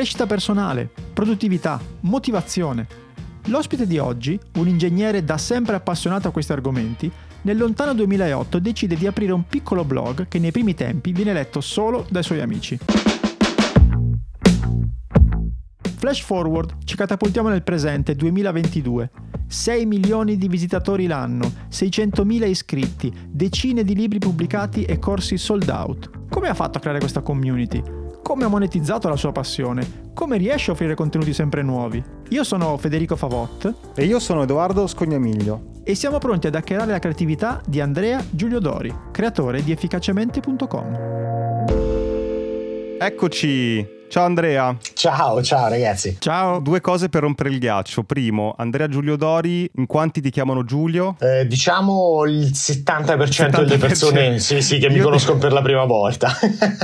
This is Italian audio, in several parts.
crescita personale, produttività, motivazione. L'ospite di oggi, un ingegnere da sempre appassionato a questi argomenti, nel lontano 2008 decide di aprire un piccolo blog che nei primi tempi viene letto solo dai suoi amici. Flash forward, ci catapultiamo nel presente 2022. 6 milioni di visitatori l'anno, 600.000 iscritti, decine di libri pubblicati e corsi sold out. Come ha fatto a creare questa community? Come ha monetizzato la sua passione? Come riesce a offrire contenuti sempre nuovi? Io sono Federico Favot. E io sono Edoardo Scognamiglio. E siamo pronti ad hackerare la creatività di Andrea Giulio Dori, creatore di efficacemente.com. Eccoci! Ciao Andrea. Ciao, ciao ragazzi. Ciao. Due cose per rompere il ghiaccio. Primo, Andrea Giulio Dori, in quanti ti chiamano Giulio? Eh, diciamo il 70%, 70%, delle persone sì, sì, che mi conoscono ti... per la prima volta.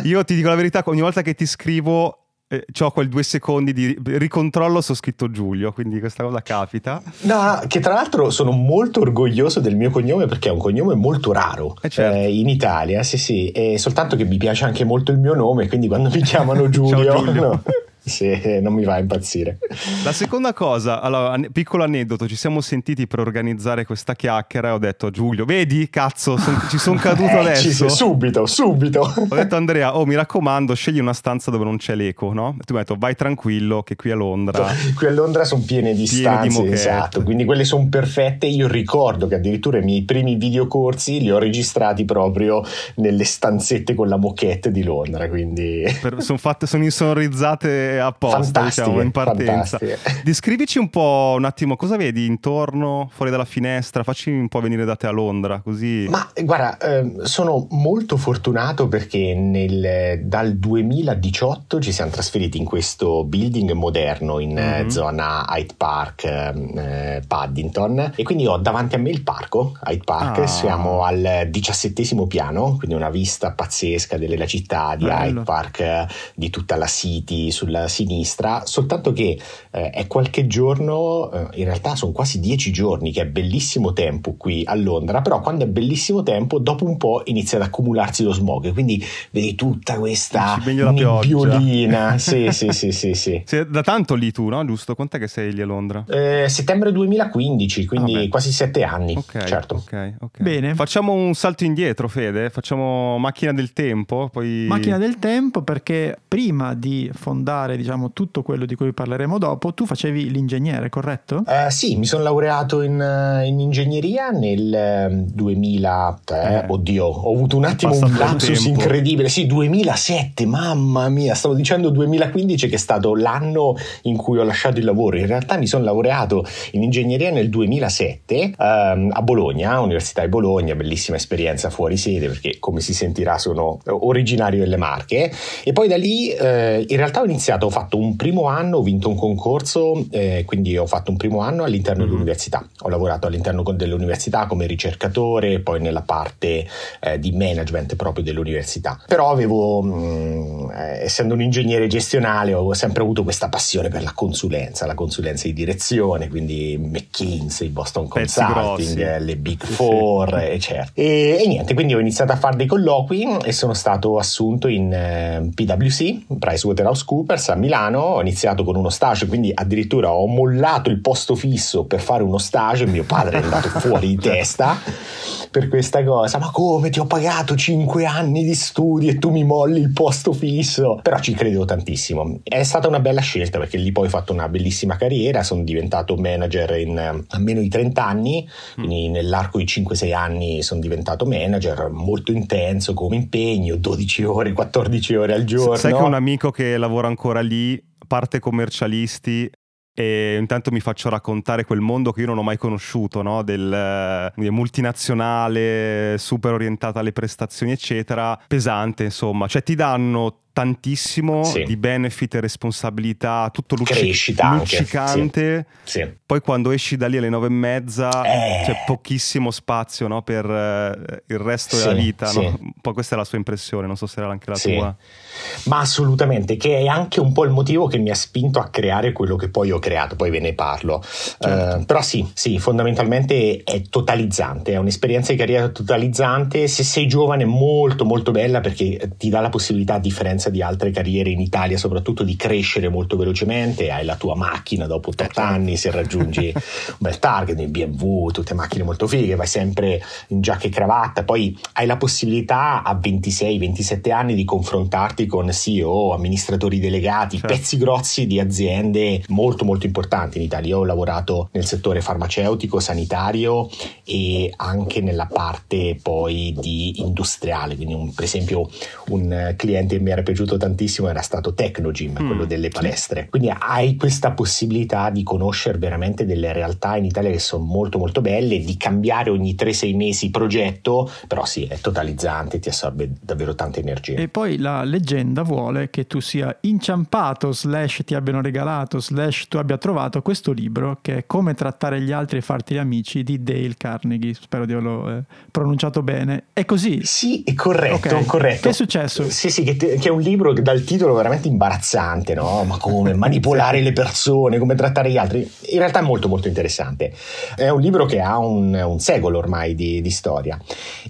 io ti dico la verità, ogni volta che ti scrivo eh, ho quel due secondi di ricontrollo se ho scritto Giulio, quindi questa cosa capita. No, che tra l'altro sono molto orgoglioso del mio cognome perché è un cognome molto raro eh certo. eh, in Italia, sì sì, e soltanto che mi piace anche molto il mio nome, quindi quando mi chiamano Giulio... Giulio. No. Sì, non mi va a impazzire. La seconda cosa, allora, piccolo aneddoto, ci siamo sentiti per organizzare questa chiacchiera e ho detto a Giulio, vedi, cazzo, son, ci sono caduto eh, adesso. subito, subito. Ho detto Andrea, oh mi raccomando, scegli una stanza dove non c'è l'eco, no? E tu mi hai detto, vai tranquillo che qui a Londra... Qui a Londra sono piene di piene stanze, di esatto, quindi quelle sono perfette. Io ricordo che addirittura i miei primi videocorsi li ho registrati proprio nelle stanzette con la moquette di Londra, quindi... sono fatte, sono insonorizzate apposta, diciamo, in partenza. Descrivici un po' un attimo cosa vedi intorno, fuori dalla finestra, facci un po' venire da te a Londra, così. Ma guarda, eh, sono molto fortunato perché nel, dal 2018 ci siamo trasferiti in questo building moderno in mm-hmm. zona Hyde Park, eh, Paddington e quindi ho davanti a me il parco, Hyde Park, ah. siamo al diciassettesimo piano, quindi una vista pazzesca della città di Bello. Hyde Park, di tutta la City sulla sinistra, soltanto che eh, è qualche giorno, eh, in realtà sono quasi dieci giorni, che è bellissimo tempo qui a Londra, però quando è bellissimo tempo, dopo un po' inizia ad accumularsi lo smog, quindi vedi tutta questa nebbiolina. sì, sì, sì, sì, sì. Sei da tanto lì tu, no? Giusto? Quant'è che sei lì a Londra? Eh, settembre 2015, quindi ah, quasi sette anni. Ok, certo. Okay, okay. Bene. Facciamo un salto indietro, Fede. Facciamo macchina del tempo. Poi... Macchina del tempo perché prima di fondare diciamo, tutto quello di cui parleremo dopo, tu facevi l'ingegnere, corretto? Uh, sì, mi sono laureato in, eh, in ingegneria nel 2003. Eh, oddio, ho avuto un attimo un lapsus incredibile. Sì, 2007, mamma mia, stavo dicendo 2015 che è stato l'anno in cui ho lasciato il lavoro. In realtà mi sono laureato in ingegneria nel 2007 ehm, a Bologna, Università di Bologna, bellissima esperienza fuori sede perché come si sentirà sono originario delle Marche e poi da lì eh, in realtà ho iniziato ho fatto un primo anno, ho vinto un concorso, eh, quindi ho fatto un primo anno all'interno mm-hmm. dell'università. Ho lavorato all'interno dell'università come ricercatore, poi nella parte eh, di management proprio dell'università. Però avevo, mh, mm, eh, essendo un ingegnere gestionale, ho sempre avuto questa passione per la consulenza, la consulenza di direzione, quindi McKinsey, Boston Pezzi Consulting, grossi. le Big Four, sì. eccetera. E, e, niente, quindi ho iniziato a fare dei colloqui e sono stato assunto in eh, PwC, PricewaterhouseCoopers, Milano, ho iniziato con uno stage, quindi addirittura ho mollato il posto fisso per fare uno stage, mio padre è andato fuori di testa per questa cosa, ma come ti ho pagato 5 anni di studi e tu mi molli il posto fisso? Però ci credevo tantissimo. È stata una bella scelta perché lì poi ho fatto una bellissima carriera, sono diventato manager in almeno i 30 anni, quindi mm. nell'arco di 5-6 anni sono diventato manager, molto intenso come impegno, 12 ore, 14 ore al giorno. Sai che un amico che lavora ancora lì parte commercialisti e intanto mi faccio raccontare quel mondo che io non ho mai conosciuto, no? del, del multinazionale super orientata alle prestazioni, eccetera, pesante, insomma, cioè ti danno tantissimo sì. di benefit e responsabilità, tutto lucci- luccicante. Sì. Sì. Poi quando esci da lì alle nove e mezza eh. c'è pochissimo spazio no, per eh, il resto della vita. No? Un po' questa è la sua impressione, non so se era anche la tua. Ma assolutamente, che è anche un po' il motivo che mi ha spinto a creare quello che poi ho creato, poi ve ne parlo. Certo. Uh, però sì, sì, fondamentalmente è totalizzante, è un'esperienza di carriera totalizzante. Se sei giovane, molto molto bella perché ti dà la possibilità, a differenza differenza di altre carriere in Italia, soprattutto di crescere molto velocemente, hai la tua macchina dopo 8 certo. anni, se raggiungi un bel target, in BMW, tutte macchine molto fighe, vai sempre in giacca e cravatta, poi hai la possibilità a 26-27 anni di confrontarti con CEO, amministratori delegati, certo. pezzi grossi di aziende molto molto importanti in Italia. Io ho lavorato nel settore farmaceutico, sanitario e anche nella parte poi di industriale, quindi un, per esempio un cliente mi era piaciuto tantissimo era stato Tecnogym, mm. quello delle palestre. Quindi hai questa possibilità di conoscere veramente delle realtà in Italia che sono molto molto belle, di cambiare ogni 3-6 mesi progetto, però sì, è totalizzante, ti assorbe davvero tanta energia. E poi la leggenda vuole che tu sia inciampato, slash ti abbiano regalato, slash tu abbia trovato questo libro che è Come trattare gli altri e farti gli amici di Dale Carnegie, spero di averlo eh, pronunciato bene. È così? Sì, è corretto, okay. corretto. Che è successo? Sì, sì, che, te, che, è un libro dal titolo veramente imbarazzante, no? Ma come manipolare le persone, come trattare gli altri. In realtà è molto molto interessante. È un libro che ha un, un secolo ormai di, di storia.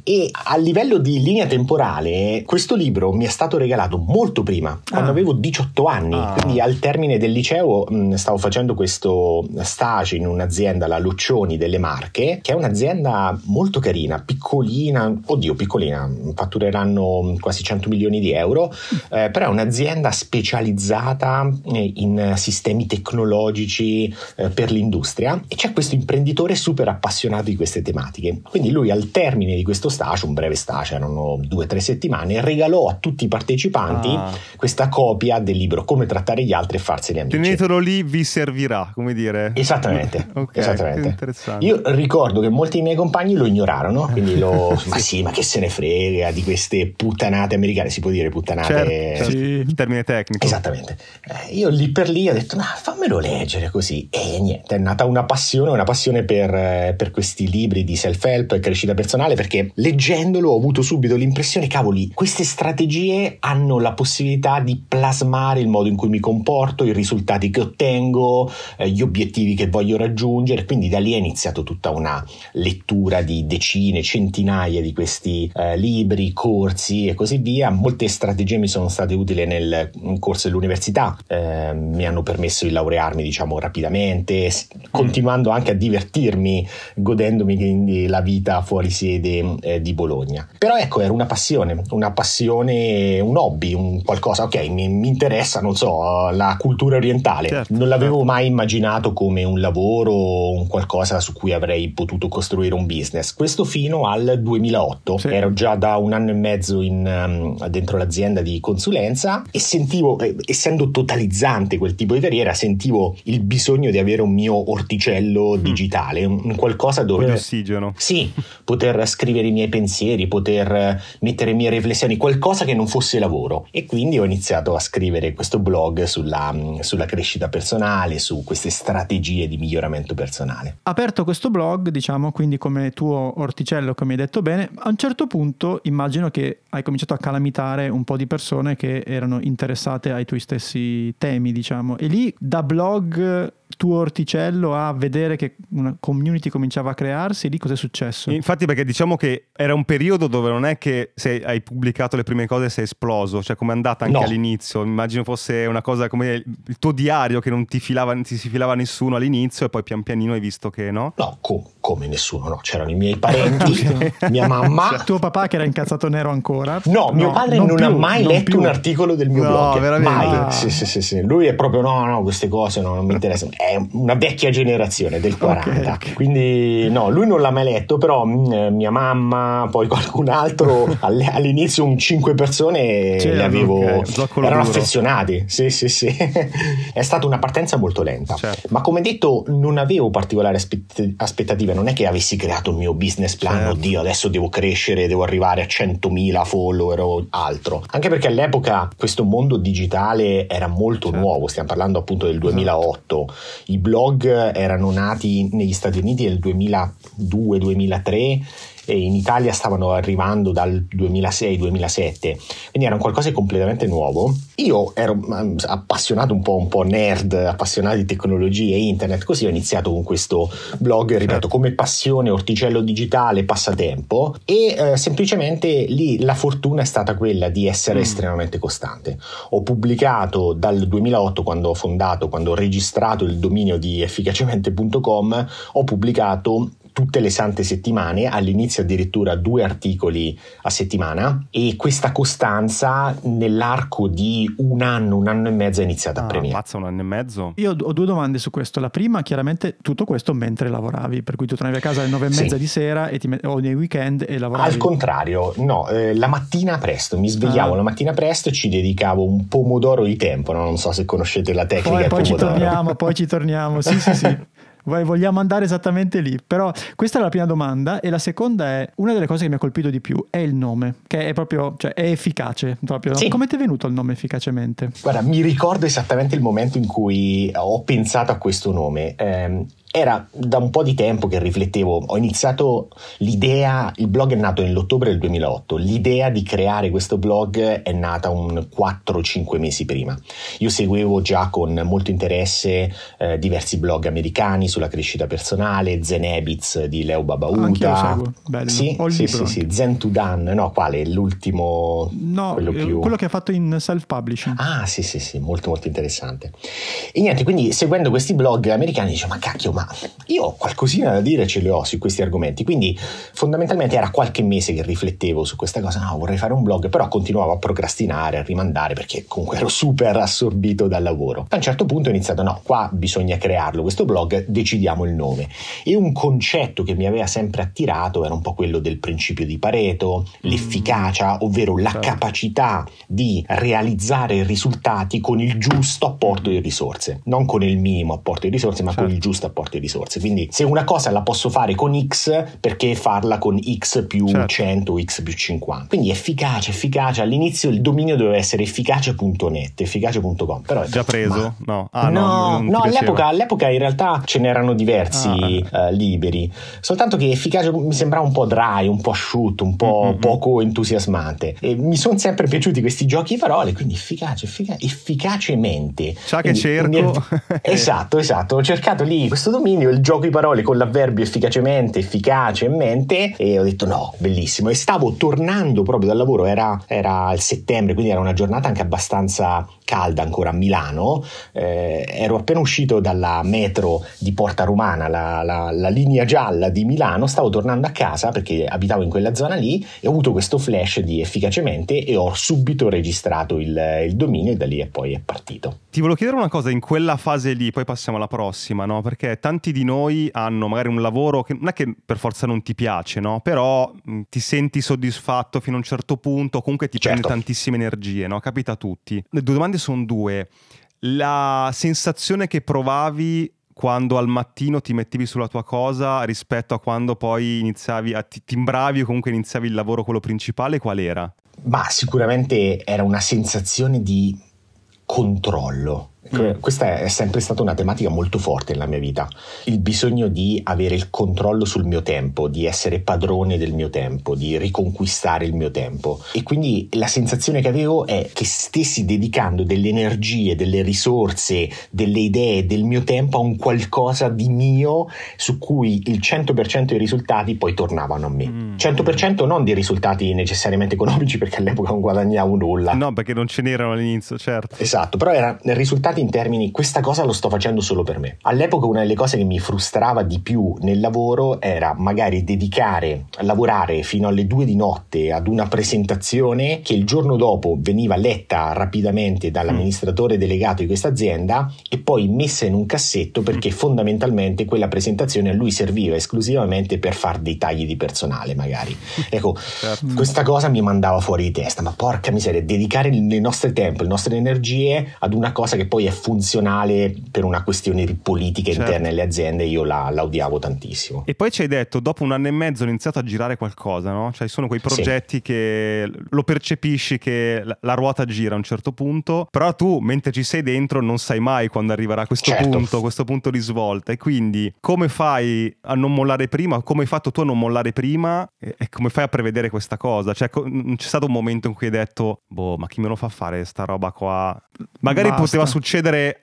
E a livello di linea temporale, questo libro mi è stato regalato molto prima, quando ah. avevo 18 anni. Ah. Quindi al termine del liceo mh, stavo facendo questo stage in un'azienda, la Luccioni delle Marche, che è un'azienda molto carina, piccolina, oddio piccolina, fattureranno quasi 100 milioni di euro, eh, però è un'azienda specializzata eh, in sistemi tecnologici eh, per l'industria e c'è questo imprenditore super appassionato di queste tematiche. Quindi lui al termine di questo stage, un breve stage, erano due o tre settimane, regalò a tutti i partecipanti ah. questa copia del libro Come trattare gli altri e farsene amici. Tenetelo lì, vi servirà, come dire. Esattamente. okay, esattamente. Io ricordo che molti miei compagni lo ignorarono, quindi lo... sì. ma sì, ma che se ne frega di queste puttanate americane, si può dire puttanate? Certo, certo. Sì. Il termine tecnico. Esattamente. Eh, io lì per lì ho detto, ma fammelo leggere così. E niente, è nata una passione, una passione per, eh, per questi libri di self-help e crescita personale, perché leggendolo ho avuto subito l'impressione, cavoli, queste strategie hanno la possibilità di plasmare il modo in cui mi comporto, i risultati che ottengo, eh, gli obiettivi che voglio raggiungere, quindi da lì è iniziato tutta una lettura di decine, centinaia di questi eh, libri, corsi e così via. Molte strategie mi sono state utili nel corso dell'università, eh, mi hanno permesso di laurearmi diciamo rapidamente, continuando anche a divertirmi, godendomi quindi la vita fuori sede eh, di Bologna. Però ecco, era una passione, una passione, un hobby, un qualcosa, ok, mi, mi interessa, non so, la cultura orientale. Certo, non l'avevo certo. mai immaginato come un lavoro, un qualcosa su cui avrei potuto costruire un business. Questo fino al 2008. Sì. Ero già da un anno e mezzo in, um, dentro l'azienda di consulenza e sentivo, eh, essendo totalizzante quel tipo di carriera, sentivo il bisogno di avere un mio orticello mm. digitale, un, qualcosa dove... Ossigeno. Sì, poter scrivere i miei pensieri, poter mettere le mie riflessioni, qualcosa che non fosse lavoro. E quindi ho iniziato a scrivere questo blog sulla, sulla crescita personale, su queste strategie di miglioramento personale. Aperto questo blog, diciamo, quindi come tuo orticello, come hai detto bene, a un certo punto immagino che hai cominciato a calamitare un po' di persone che erano interessate ai tuoi stessi temi, diciamo. E lì da blog tuo orticello a vedere che una community cominciava a crearsi, lì cosa è successo? Infatti perché diciamo che era un periodo dove non è che se hai pubblicato le prime cose sei esploso, cioè come è andata anche no. all'inizio, immagino fosse una cosa come il tuo diario che non ti, filava, non ti si filava nessuno all'inizio e poi pian pianino hai visto che no? No, co- come nessuno, no, c'erano i miei parenti, mia mamma. Cioè, tuo papà che era incazzato nero ancora? No, mio padre non, non più, ha mai letto più. un articolo del mio no, blog, veramente? mai. Ah. Sì, sì, sì, sì, lui è proprio no, no, queste cose no, non mi interessano è una vecchia generazione del 40. Okay, okay. Quindi no, lui non l'ha mai letto, però mh, mm, mia mamma, poi qualcun altro, all'inizio un 5 persone C'era, le avevo, okay. erano duro. affezionati. Sì, sì, sì. è stata una partenza molto lenta. Certo. Ma come detto, non avevo particolari aspettative, non è che avessi creato il mio business plan, certo. oddio, adesso devo crescere, devo arrivare a 100.000 follower o altro. Anche perché all'epoca questo mondo digitale era molto certo. nuovo, stiamo parlando appunto del 2008. Esatto. I blog erano nati negli Stati Uniti nel 2002-2003 in Italia stavano arrivando dal 2006-2007, quindi era un qualcosa di completamente nuovo. Io ero mm, appassionato un po', un po' nerd, appassionato di tecnologie e internet, così ho iniziato con questo blog, ripeto, come passione, orticello digitale, passatempo e eh, semplicemente lì la fortuna è stata quella di essere mm. estremamente costante. Ho pubblicato dal 2008 quando ho fondato, quando ho registrato il dominio di efficacemente.com, ho pubblicato tutte le sante settimane, all'inizio addirittura due articoli a settimana e questa costanza nell'arco di un anno, un anno e mezzo è iniziata ah, a premiare. Pazza, un anno e mezzo? Io ho due domande su questo. La prima, chiaramente tutto questo mentre lavoravi, per cui tu tornavi a casa alle nove e mezza sì. di sera e ti met- o nei weekend e lavoravi. Al contrario, no, eh, la mattina presto, mi svegliavo ah. la mattina presto e ci dedicavo un pomodoro di tempo, no? non so se conoscete la tecnica. Poi, poi ci torniamo, poi ci torniamo, sì sì sì. vogliamo andare esattamente lì. Però questa è la prima domanda e la seconda è, una delle cose che mi ha colpito di più è il nome, che è proprio, cioè è efficace. Proprio. Sì. Come ti è venuto il nome efficacemente? Guarda, mi ricordo esattamente il momento in cui ho pensato a questo nome. Eh, era da un po' di tempo che riflettevo, ho iniziato l'idea, il blog è nato nell'ottobre del 2008, l'idea di creare questo blog è nata un 4-5 mesi prima. Io seguivo già con molto interesse eh, diversi blog americani sulla crescita personale, Zen Habits di Leo Babauta. Bello. Sì, sì, sì, sì, Zen to Done, no, quale? L'ultimo? No, quello, eh, più... quello che ha fatto in self-publishing. Ah, sì, sì, sì, molto molto interessante. E niente, quindi seguendo questi blog americani dicevo, ma cacchio, ma io ho qualcosina da dire ce le ho su questi argomenti, quindi fondamentalmente era qualche mese che riflettevo su questa cosa, no, vorrei fare un blog, però continuavo a procrastinare, a rimandare perché comunque ero super assorbito dal lavoro. A un certo punto ho iniziato, no, qua bisogna crearlo, questo blog, decidiamo il nome. E un concetto che mi aveva sempre attirato era un po' quello del principio di Pareto, mm. l'efficacia, ovvero la certo. capacità di realizzare risultati con il giusto apporto di risorse, non con il minimo apporto di risorse, ma certo. con il giusto apporto di risorse. Quindi se una cosa la posso fare con X, perché farla con X più certo. 100 o X più 50? Quindi efficace, efficace. All'inizio il dominio doveva essere efficace.net, efficace.com. Però Già preso? Ma... No, ah, no, no, no all'epoca, all'epoca, in realtà ce n'erano diversi ah. uh, liberi. Soltanto che efficace mi sembrava un po' dry, un po' asciutto, un po' mm-hmm. poco entusiasmante. E mi sono sempre piaciuti questi giochi di parole, quindi efficace, efficace efficacemente. Ciò che cerco. esatto, esatto. Ho cercato lì questo dominio il gioco di parole con l'avverbio efficacemente, efficace in mente e ho detto no, bellissimo. E stavo tornando proprio dal lavoro, era, era il settembre, quindi era una giornata anche abbastanza calda ancora a Milano, eh, ero appena uscito dalla metro di Porta Romana, la, la, la, linea gialla di Milano, stavo tornando a casa perché abitavo in quella zona lì e ho avuto questo flash di efficacemente e ho subito registrato il, il dominio e da lì e poi è partito. Ti volevo chiedere una cosa in quella fase lì, poi passiamo alla prossima, no? Perché tanti di noi hanno magari un lavoro che non è che per forza non ti piace, no? Però mh, ti senti soddisfatto fino a un certo punto, comunque ti certo. prende tantissime energie, no? Capita a tutti. Le due domande sono due. La sensazione che provavi quando al mattino ti mettevi sulla tua cosa rispetto a quando poi iniziavi a ti timbravi o comunque iniziavi il lavoro quello principale, qual era? Ma sicuramente era una sensazione di controllo. Mm. Questa è sempre stata una tematica molto forte nella mia vita, il bisogno di avere il controllo sul mio tempo, di essere padrone del mio tempo, di riconquistare il mio tempo e quindi la sensazione che avevo è che stessi dedicando delle energie, delle risorse, delle idee, del mio tempo a un qualcosa di mio su cui il 100% dei risultati poi tornavano a me. Mm. 100% non di risultati necessariamente economici perché all'epoca non guadagnavo nulla. No, perché non ce n'erano all'inizio, certo. Esatto, però erano risultati pensate in termini questa cosa lo sto facendo solo per me. All'epoca una delle cose che mi frustrava di più nel lavoro era magari dedicare, lavorare fino alle due di notte ad una presentazione che il giorno dopo veniva letta rapidamente dall'amministratore delegato di questa azienda e poi messa in un cassetto perché fondamentalmente quella presentazione a lui serviva esclusivamente per fare dei tagli di personale magari. Ecco, certo. questa cosa mi mandava fuori di testa, ma porca miseria, dedicare il nostro tempo, le nostre energie ad una cosa che poi è funzionale per una questione di politica certo. interna alle aziende, io la, la, odiavo tantissimo. E poi ci hai detto, dopo un anno e mezzo ho iniziato a girare qualcosa, no? Cioè sono quei progetti sì. che lo percepisci che la ruota gira a un certo punto, però tu mentre ci sei dentro non sai mai quando arriverà questo certo. punto, questo punto di svolta e quindi come fai a non mollare prima, come hai fatto tu a non mollare prima e come fai a prevedere questa cosa? Cioè non c'è stato un momento in cui hai detto, boh, ma chi me lo fa fare sta roba qua? Magari Basta. poteva succedere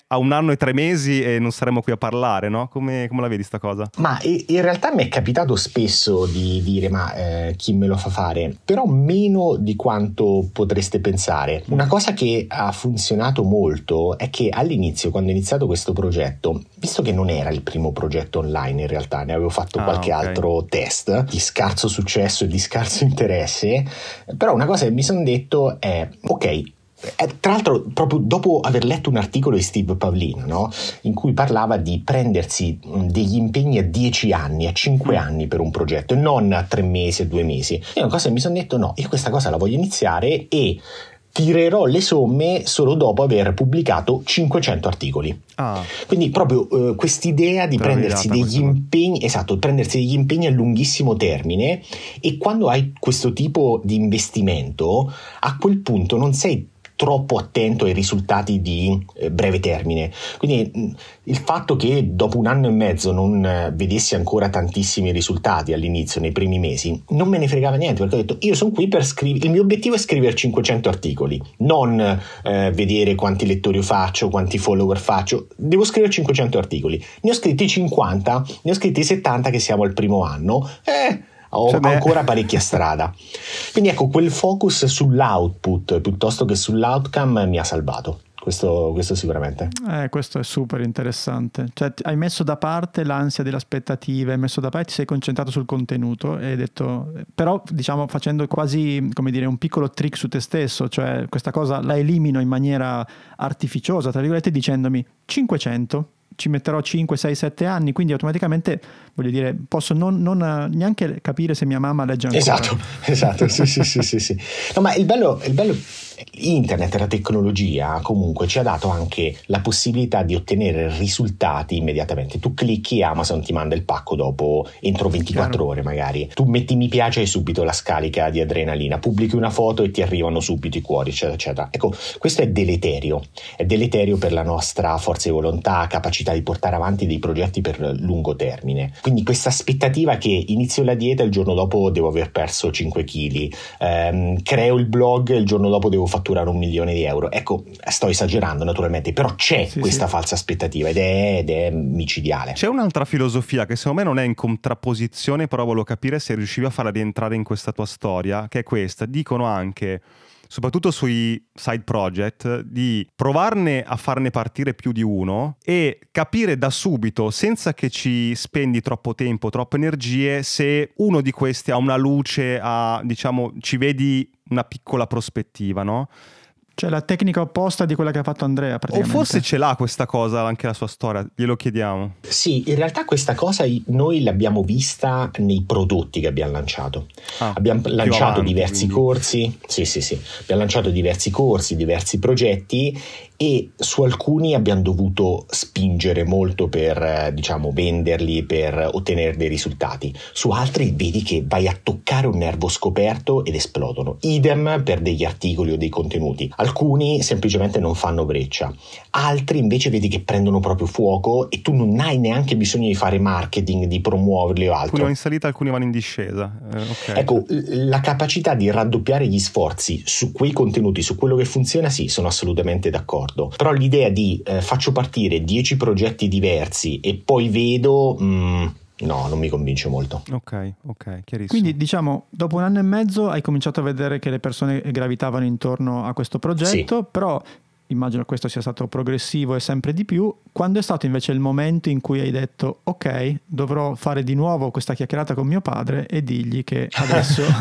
a un anno e tre mesi e non saremmo qui a parlare, no? Come, come la vedi sta cosa? Ma in realtà mi è capitato spesso di dire, ma eh, chi me lo fa fare? Però meno di quanto potreste pensare. Una cosa che ha funzionato molto è che all'inizio, quando ho iniziato questo progetto, visto che non era il primo progetto online in realtà, ne avevo fatto ah, qualche okay. altro test di scarso successo e di scarso interesse, però una cosa che mi sono detto è, ok, tra l'altro, proprio dopo aver letto un articolo di Steve Pavlino, no? in cui parlava di prendersi degli impegni a 10 anni, a 5 mm. anni per un progetto e non a 3 mesi, a 2 mesi. E una cosa che mi sono detto: no, io questa cosa la voglio iniziare e tirerò le somme solo dopo aver pubblicato 500 articoli. Ah. Quindi proprio uh, quest'idea di prendersi degli impegni, esatto, prendersi degli impegni a lunghissimo termine e quando hai questo tipo di investimento, a quel punto non sei troppo attento ai risultati di eh, breve termine. Quindi mh, il fatto che dopo un anno e mezzo non eh, vedessi ancora tantissimi risultati all'inizio, nei primi mesi, non me ne fregava niente perché ho detto io sono qui per scrivere, il mio obiettivo è scrivere 500 articoli, non eh, vedere quanti lettori faccio, quanti follower faccio, devo scrivere 500 articoli. Ne ho scritti 50, ne ho scritti 70 che siamo al primo anno. Eh, ho cioè, ancora parecchia strada. Quindi ecco, quel focus sull'output piuttosto che sull'outcome mi ha salvato. Questo, questo, sicuramente. Eh, questo è super interessante. Cioè, hai messo da parte l'ansia delle aspettative, hai messo da parte, ti sei concentrato sul contenuto e hai detto, però diciamo facendo quasi come dire un piccolo trick su te stesso, cioè questa cosa la elimino in maniera artificiosa, tra virgolette, dicendomi 500 ci metterò 5, 6, 7 anni, quindi automaticamente voglio dire, posso non, non neanche capire se mia mamma legge ancora. Esatto, esatto, sì, sì, sì, sì, sì. No, ma il bello, il bello internet, la tecnologia comunque ci ha dato anche la possibilità di ottenere risultati immediatamente. Tu clicchi e Amazon ti manda il pacco dopo entro 24 Chiaro. ore magari. Tu metti mi piace e subito la scarica di adrenalina, pubblichi una foto e ti arrivano subito i cuori, eccetera, eccetera. Ecco, questo è deleterio. È deleterio per la nostra forza di volontà, capacità di portare avanti dei progetti per lungo termine. Quindi questa aspettativa che inizio la dieta e il giorno dopo devo aver perso 5 kg, ehm, creo il blog e il giorno dopo devo fatturare un milione di euro. Ecco, sto esagerando naturalmente, però c'è sì, questa sì. falsa aspettativa ed è, ed è, micidiale. C'è un'altra filosofia che secondo me non è in contrapposizione, però volevo capire se riuscivi a farla rientrare in questa tua storia, che è questa. Dicono anche soprattutto sui side project, di provarne a farne partire più di uno e capire da subito, senza che ci spendi troppo tempo, troppe energie, se uno di questi ha una luce, ha, diciamo, ci vedi una piccola prospettiva, no? Cioè la tecnica opposta di quella che ha fatto Andrea. O forse ce l'ha questa cosa, anche la sua storia, glielo chiediamo. Sì, in realtà questa cosa noi l'abbiamo vista nei prodotti che abbiamo lanciato. Ah, abbiamo lanciato avanti, diversi quindi. corsi, sì sì sì, abbiamo lanciato diversi corsi, diversi progetti e su alcuni abbiamo dovuto spingere molto per eh, diciamo venderli per ottenere dei risultati. Su altri vedi che vai a toccare un nervo scoperto ed esplodono. Idem per degli articoli o dei contenuti. Alcuni semplicemente non fanno breccia. Altri invece vedi che prendono proprio fuoco e tu non hai neanche bisogno di fare marketing di promuoverli o altro. Alcuni vanno in salita alcuni vanno in discesa. Eh, okay. ecco la capacità di raddoppiare gli sforzi su quei contenuti su quello che funziona sì sono assolutamente d'accordo d'accordo, però l'idea di eh, faccio partire 10 progetti diversi e poi vedo... Mm, no, non mi convince molto. Ok, ok, chiarissimo. Quindi diciamo, dopo un anno e mezzo hai cominciato a vedere che le persone gravitavano intorno a questo progetto, sì. però immagino questo sia stato progressivo e sempre di più. Quando è stato invece il momento in cui hai detto ok, dovrò fare di nuovo questa chiacchierata con mio padre e digli che adesso...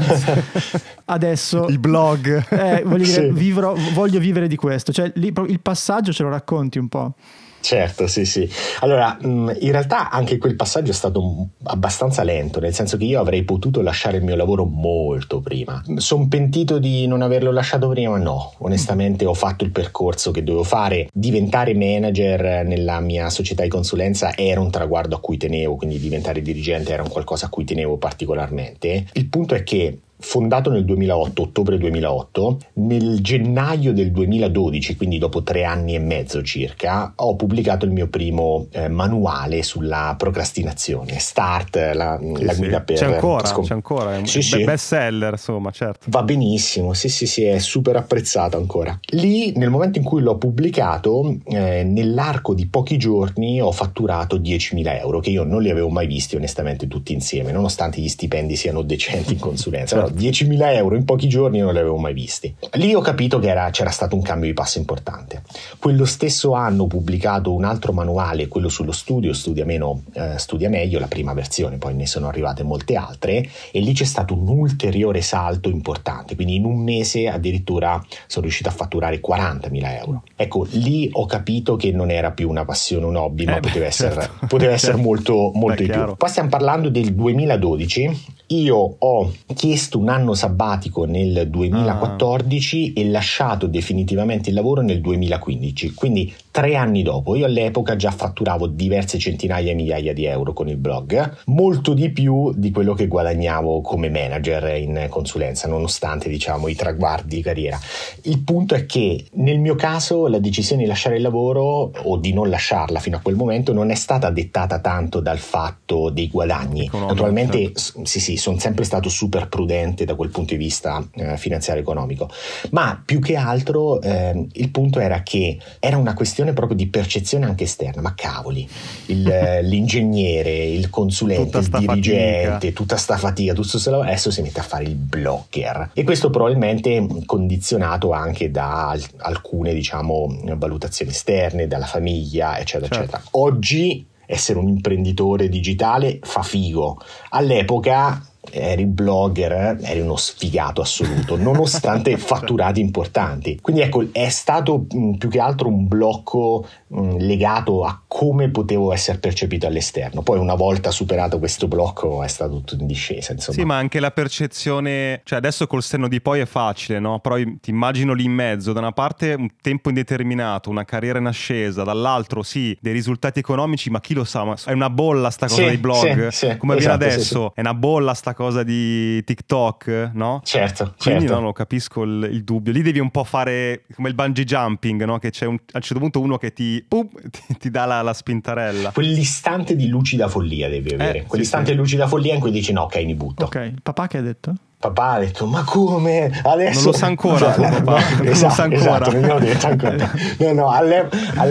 adesso il blog. Eh, voglio, dire, sì. vivrò, voglio vivere di questo. Cioè, lì, il passaggio ce lo racconti un po'. Certo, sì, sì. Allora, in realtà anche quel passaggio è stato abbastanza lento, nel senso che io avrei potuto lasciare il mio lavoro molto prima. Sono pentito di non averlo lasciato prima? No, onestamente ho fatto il percorso che dovevo fare. Diventare manager nella mia società di consulenza era un traguardo a cui tenevo, quindi diventare dirigente era un qualcosa a cui tenevo particolarmente. Il punto è che fondato nel 2008, ottobre 2008, nel gennaio del 2012, quindi dopo tre anni e mezzo circa, ho pubblicato il mio primo eh, manuale sulla procrastinazione, Start, la, sì, la guida sì. per... C'è ancora, scom- c'è ancora, è un sì, sì. best seller, insomma, certo. Va benissimo, sì sì sì, è super apprezzato ancora. Lì, nel momento in cui l'ho pubblicato, eh, nell'arco di pochi giorni ho fatturato 10.000 euro, che io non li avevo mai visti onestamente tutti insieme, nonostante gli stipendi siano decenti in consulenza. Però 10.000 euro in pochi giorni non li avevo mai visti. Lì ho capito che era, c'era stato un cambio di passo importante. Quello stesso anno ho pubblicato un altro manuale, quello sullo studio, studia meno, eh, studia meglio, la prima versione, poi ne sono arrivate molte altre e lì c'è stato un ulteriore salto importante, quindi in un mese addirittura sono riuscito a fatturare 40.000 euro. Ecco, lì ho capito che non era più una passione, un hobby, ma eh poteva, beh, essere, certo. poteva essere molto, molto beh, di più. Poi stiamo parlando del 2012 io ho chiesto un anno sabbatico nel 2014 ah. e lasciato definitivamente il lavoro nel 2015, quindi tre anni dopo. Io all'epoca già fatturavo diverse centinaia e migliaia di euro con il blog, molto di più di quello che guadagnavo come manager in consulenza, nonostante diciamo i traguardi di carriera. Il punto è che nel mio caso la decisione di lasciare il lavoro o di non lasciarla fino a quel momento non è stata dettata tanto dal fatto dei guadagni. Economico, Naturalmente certo. sì sì, sono sempre stato super prudente da quel punto di vista eh, finanziario economico, ma più che altro eh, il punto era che era una questione proprio di percezione anche esterna, ma cavoli, il, l'ingegnere, il consulente, il dirigente, fatica. tutta sta fatica, tutto questo lavoro, adesso si mette a fare il blogger e questo probabilmente condizionato anche da alcune diciamo valutazioni esterne, dalla famiglia, eccetera, certo. eccetera. Oggi essere un imprenditore digitale fa figo. All'epoca eri blogger, eri uno sfigato assoluto, nonostante fatturati importanti. Quindi ecco, è stato mh, più che altro un blocco mh, legato a come potevo essere percepito all'esterno. Poi una volta superato questo blocco è stato tutto in discesa, insomma. Sì, ma anche la percezione, cioè adesso col senno di poi è facile, no? Però ti immagino lì in mezzo, da una parte un tempo indeterminato, una carriera in ascesa, dall'altro sì, dei risultati economici, ma chi lo sa, ma è una bolla sta cosa sì, dei blog, sì, sì, come esatto, viene adesso, è una bolla sta cosa di TikTok, no? Certo, Quindi certo. no, no, capisco il, il, dubbio. Lì devi un po' fare come il bungee jumping, no? Che c'è un, a un certo punto uno che ti, pum, ti, ti dà la, la, spintarella. Quell'istante di lucida follia devi avere. Eh, Quell'istante sì, di lucida follia in cui dici no, ok, mi butto. Ok, il papà che ha detto? Papà ha detto ma come? Adesso non lo sa ancora cioè, papà no, non esatto, lo sa ancora, esatto, non detto ancora. no, no, all'e-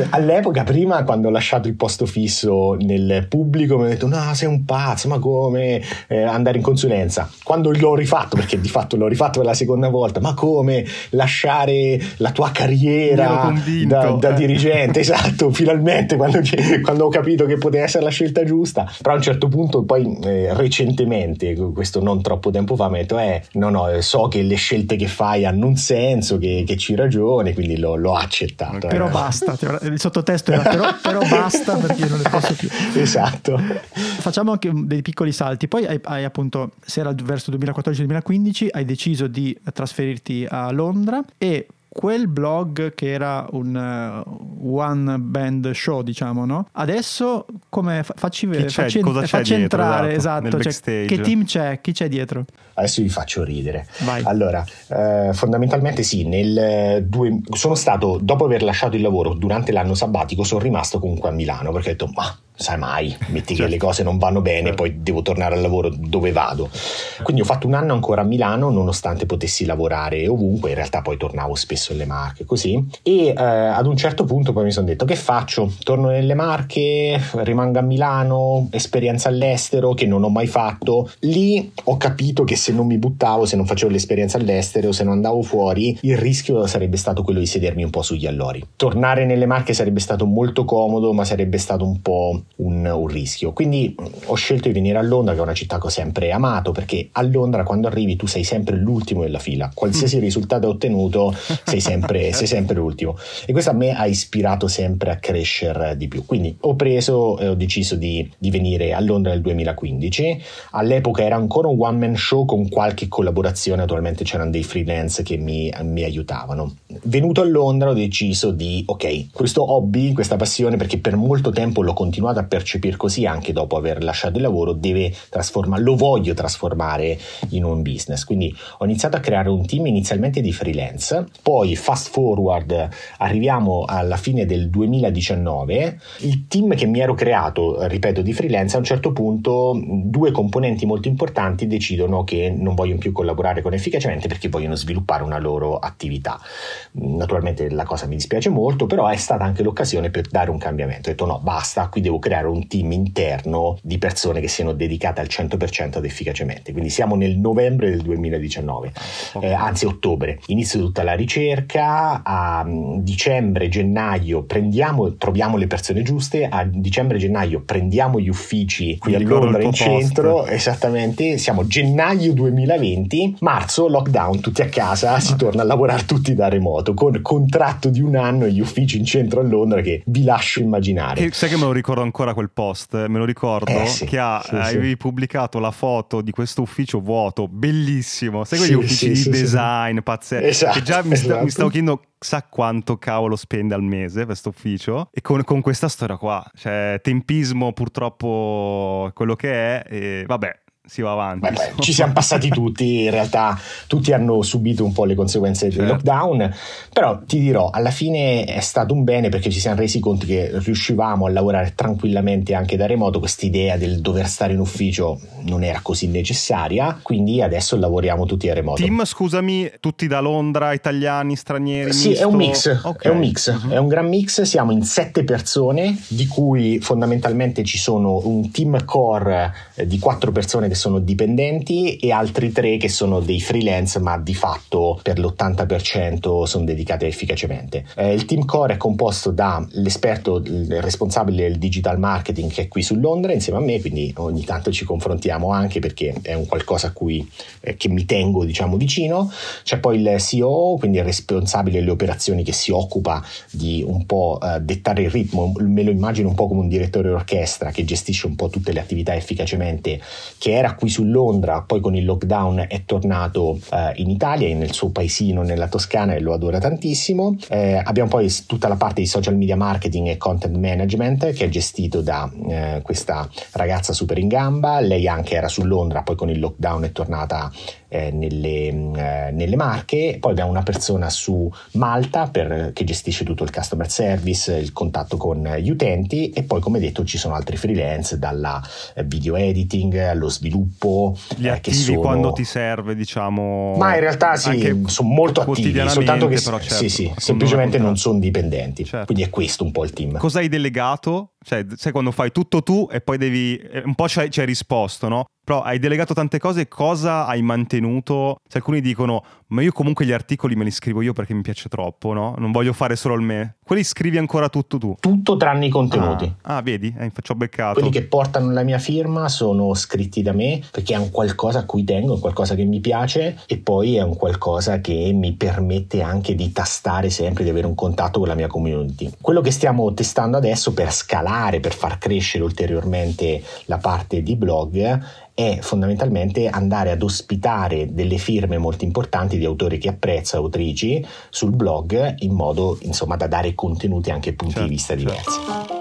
all'epoca prima quando ho lasciato il posto fisso nel pubblico mi ha detto no sei un pazzo ma come? Eh, andare in consulenza. Quando l'ho rifatto perché di fatto l'ho rifatto per la seconda volta ma come? Lasciare la tua carriera da, da eh. dirigente. Esatto finalmente quando, quando, ho capito che poteva essere la scelta giusta. Però a un certo punto poi eh, recentemente questo non troppo tempo fa mi ha detto è no no so che le scelte che fai hanno un senso che, che ci ragioni quindi l'ho, l'ho accettato però eh. basta il sottotesto era però, però basta perché non ne posso più. Esatto. Facciamo anche dei piccoli salti. Poi hai, hai appunto se era verso 2014-2015 hai deciso di trasferirti a Londra e quel blog che era un uh, one band show, diciamo, no? Adesso come facci vedere, facci, cosa facci dietro, entrare, esatto, cioè, che team c'è, chi c'è dietro? Adesso vi faccio ridere. Vai. Allora, eh, fondamentalmente sì, nel due, sono stato, dopo aver lasciato il lavoro durante l'anno sabbatico, sono rimasto comunque a Milano perché ho detto, ma sai mai, metti certo. che le cose non vanno bene, certo. poi devo tornare al lavoro dove vado. Quindi ho fatto un anno ancora a Milano, nonostante potessi lavorare ovunque, in realtà poi tornavo spesso nelle Marche, così. E eh, ad un certo punto poi mi sono detto che faccio? Torno nelle Marche, rimango a Milano, esperienza all'estero che non ho mai fatto. Lì ho capito che se non mi buttavo, se non facevo l'esperienza all'estero, se non andavo fuori, il rischio sarebbe stato quello di sedermi un po' sugli allori. Tornare nelle Marche sarebbe stato molto comodo, ma sarebbe stato un po' un, un rischio. Quindi ho scelto di venire a Londra, che è una città che ho sempre amato, perché a Londra quando arrivi tu sei sempre l'ultimo della fila, qualsiasi mm. risultato ottenuto sei sempre, sei sempre l'ultimo. E questo a me ha ispirato sempre a crescere di più. Quindi ho preso e ho deciso di, di venire a Londra nel 2015. All'epoca era ancora un one man show con qualche collaborazione, attualmente c'erano dei freelance che mi, mi aiutavano. Venuto a Londra ho deciso di, ok, questo hobby, questa passione, perché per molto tempo l'ho continuato a percepire così anche dopo aver lasciato il lavoro, deve trasformare, lo voglio trasformare in un business. Quindi ho iniziato a creare un team inizialmente di freelance, poi fast forward arriviamo alla fine del 2019, il team che mi ero creato, ripeto, di freelance, a un certo punto due componenti molto importanti decidono che non vogliono più collaborare con efficacemente perché vogliono sviluppare una loro attività. Naturalmente la cosa mi dispiace molto, però è stata anche l'occasione per dare un cambiamento. Ho detto no, basta, qui devo creare un team interno di persone che siano dedicate al 100% ad efficacemente. Quindi siamo nel novembre del 2019, eh, anzi ottobre. Inizio tutta la ricerca, a mm, dicembre, gennaio prendiamo, troviamo le persone giuste, a dicembre, gennaio prendiamo gli uffici qui a Londra in centro, esattamente, siamo gennaio 2020, marzo lockdown, tutti a casa, si torna a lavorare tutti da remoto, con contratto di un anno e gli uffici in centro a Londra che vi lascio immaginare. E sai che me lo ricordo ancora quel post, me lo ricordo, eh, sì, che ha, sì, avevi sì. pubblicato la foto di questo ufficio vuoto, bellissimo, sai quegli uffici di design pazzeschi, esatto, che già mi, sta, esatto. mi stavo chiedendo sa quanto cavolo spende al mese questo ufficio e con, con, questa storia qua, cioè tempismo purtroppo quello che è e vabbè si va avanti. Beh, beh, ci siamo passati tutti, in realtà tutti hanno subito un po' le conseguenze certo. del lockdown, però ti dirò, alla fine è stato un bene perché ci siamo resi conto che riuscivamo a lavorare tranquillamente anche da remoto, questa idea del dover stare in ufficio non era così necessaria, quindi adesso lavoriamo tutti a remoto. Team, scusami, tutti da Londra, italiani, stranieri? Sì, misto? è un mix, okay. è un mix, uh-huh. è un gran mix, siamo in sette persone, di cui fondamentalmente ci sono un team core di quattro persone che sono dipendenti e altri tre che sono dei freelance ma di fatto per l'80% sono dedicati efficacemente. Eh, il team core è composto dall'esperto il responsabile del digital marketing che è qui su Londra insieme a me, quindi ogni tanto ci confrontiamo anche perché è un qualcosa a cui eh, mi tengo diciamo vicino. C'è poi il CEO, quindi il responsabile delle operazioni che si occupa di un po' eh, dettare il ritmo, me lo immagino un po' come un direttore d'orchestra che gestisce un po' tutte le attività efficacemente che era qui su Londra, poi con il lockdown è tornato eh, in Italia, nel suo paesino nella Toscana e lo adora tantissimo. Eh, abbiamo poi tutta la parte di social media marketing e content management che è gestito da eh, questa ragazza super in gamba. Lei anche era su Londra, poi con il lockdown è tornata eh, nelle, eh, nelle, Marche, poi abbiamo una persona su Malta per, che gestisce tutto il customer service, il contatto con gli utenti e poi come detto ci sono altri freelance dalla eh, video editing allo sviluppo. Gli eh, attivi sono... quando ti serve diciamo... Ma in realtà sì, sono molto attivi, soltanto che certo, sì, sì, semplicemente non sono dipendenti, certo. quindi è questo un po' il team. Cosa hai delegato? Cioè, sai quando fai tutto tu e poi devi... Eh, un po' ci hai risposto, no? Però hai delegato tante cose, cosa hai mantenuto? Se alcuni dicono, ma io comunque gli articoli me li scrivo io perché mi piace troppo, no? Non voglio fare solo il me. Quelli scrivi ancora tutto tu. Tutto tranne i contenuti. Ah, ah vedi? Eh, faccio beccato. Quelli che portano la mia firma sono scritti da me perché è un qualcosa a cui tengo, è un qualcosa che mi piace e poi è un qualcosa che mi permette anche di tastare sempre, di avere un contatto con la mia community. Quello che stiamo testando adesso per scalare, per far crescere ulteriormente la parte di blog è fondamentalmente andare ad ospitare delle firme molto importanti di autori che apprezzo, autrici, sul blog in modo insomma da dare contenuti anche punti certo, di vista certo. diversi.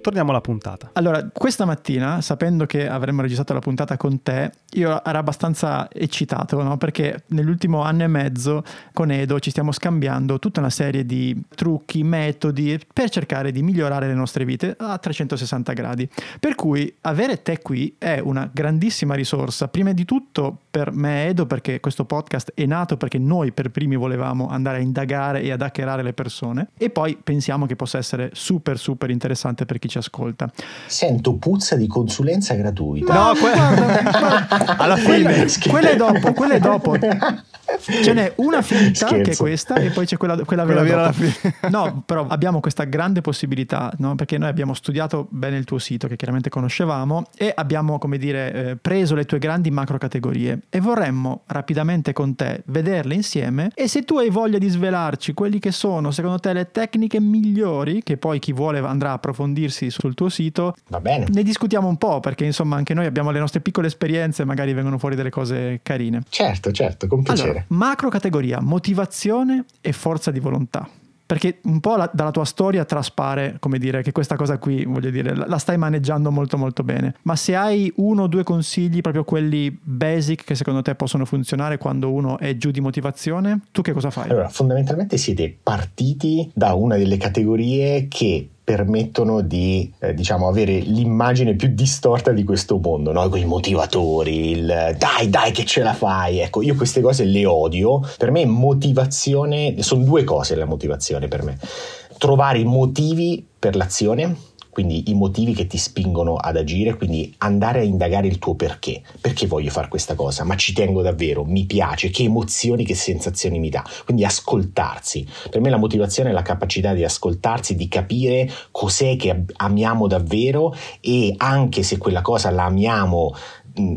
torniamo alla puntata. Allora, questa mattina, sapendo che avremmo registrato la puntata con te, io ero abbastanza eccitato, no? perché nell'ultimo anno e mezzo con Edo ci stiamo scambiando tutta una serie di trucchi, metodi per cercare di migliorare le nostre vite a 360 gradi. Per cui avere te qui è una grandissima risorsa, prima di tutto per me Edo, perché questo podcast è nato perché noi per primi volevamo andare a indagare e ad hackerare le persone, e poi pensiamo che possa essere super super interessante per chi chi ci ascolta. Sento puzza di consulenza gratuita. No, que- alla fine. Quella è dopo, quella è dopo. Ce n'è una finta Scherzo. che è questa e poi c'è quella, quella, quella vera fine. No, però abbiamo questa grande possibilità, no? perché noi abbiamo studiato bene il tuo sito che chiaramente conoscevamo e abbiamo, come dire, eh, preso le tue grandi macro categorie e vorremmo rapidamente con te vederle insieme e se tu hai voglia di svelarci quelli che sono secondo te le tecniche migliori che poi chi vuole andrà a approfondirsi sul tuo sito, va bene. Ne discutiamo un po' perché insomma anche noi abbiamo le nostre piccole esperienze magari vengono fuori delle cose carine. Certo, certo, con piacere. Allora, macro categoria motivazione e forza di volontà. Perché un po' la, dalla tua storia traspare, come dire, che questa cosa qui, voglio dire, la, la, stai maneggiando molto molto bene. Ma se hai uno o due consigli, proprio quelli basic che secondo te possono funzionare quando uno è giù di motivazione, tu che cosa fai? Allora, fondamentalmente siete partiti da una delle categorie che permettono di eh, diciamo avere l'immagine più distorta di questo mondo, no? i motivatori, il dai dai che ce la fai, ecco io queste cose le odio, per me motivazione, sono due cose la motivazione per me, trovare i motivi per l'azione quindi i motivi che ti spingono ad agire, quindi andare a indagare il tuo perché, perché voglio fare questa cosa, ma ci tengo davvero, mi piace, che emozioni, che sensazioni mi dà, quindi ascoltarsi. Per me la motivazione è la capacità di ascoltarsi, di capire cos'è che amiamo davvero e anche se quella cosa la amiamo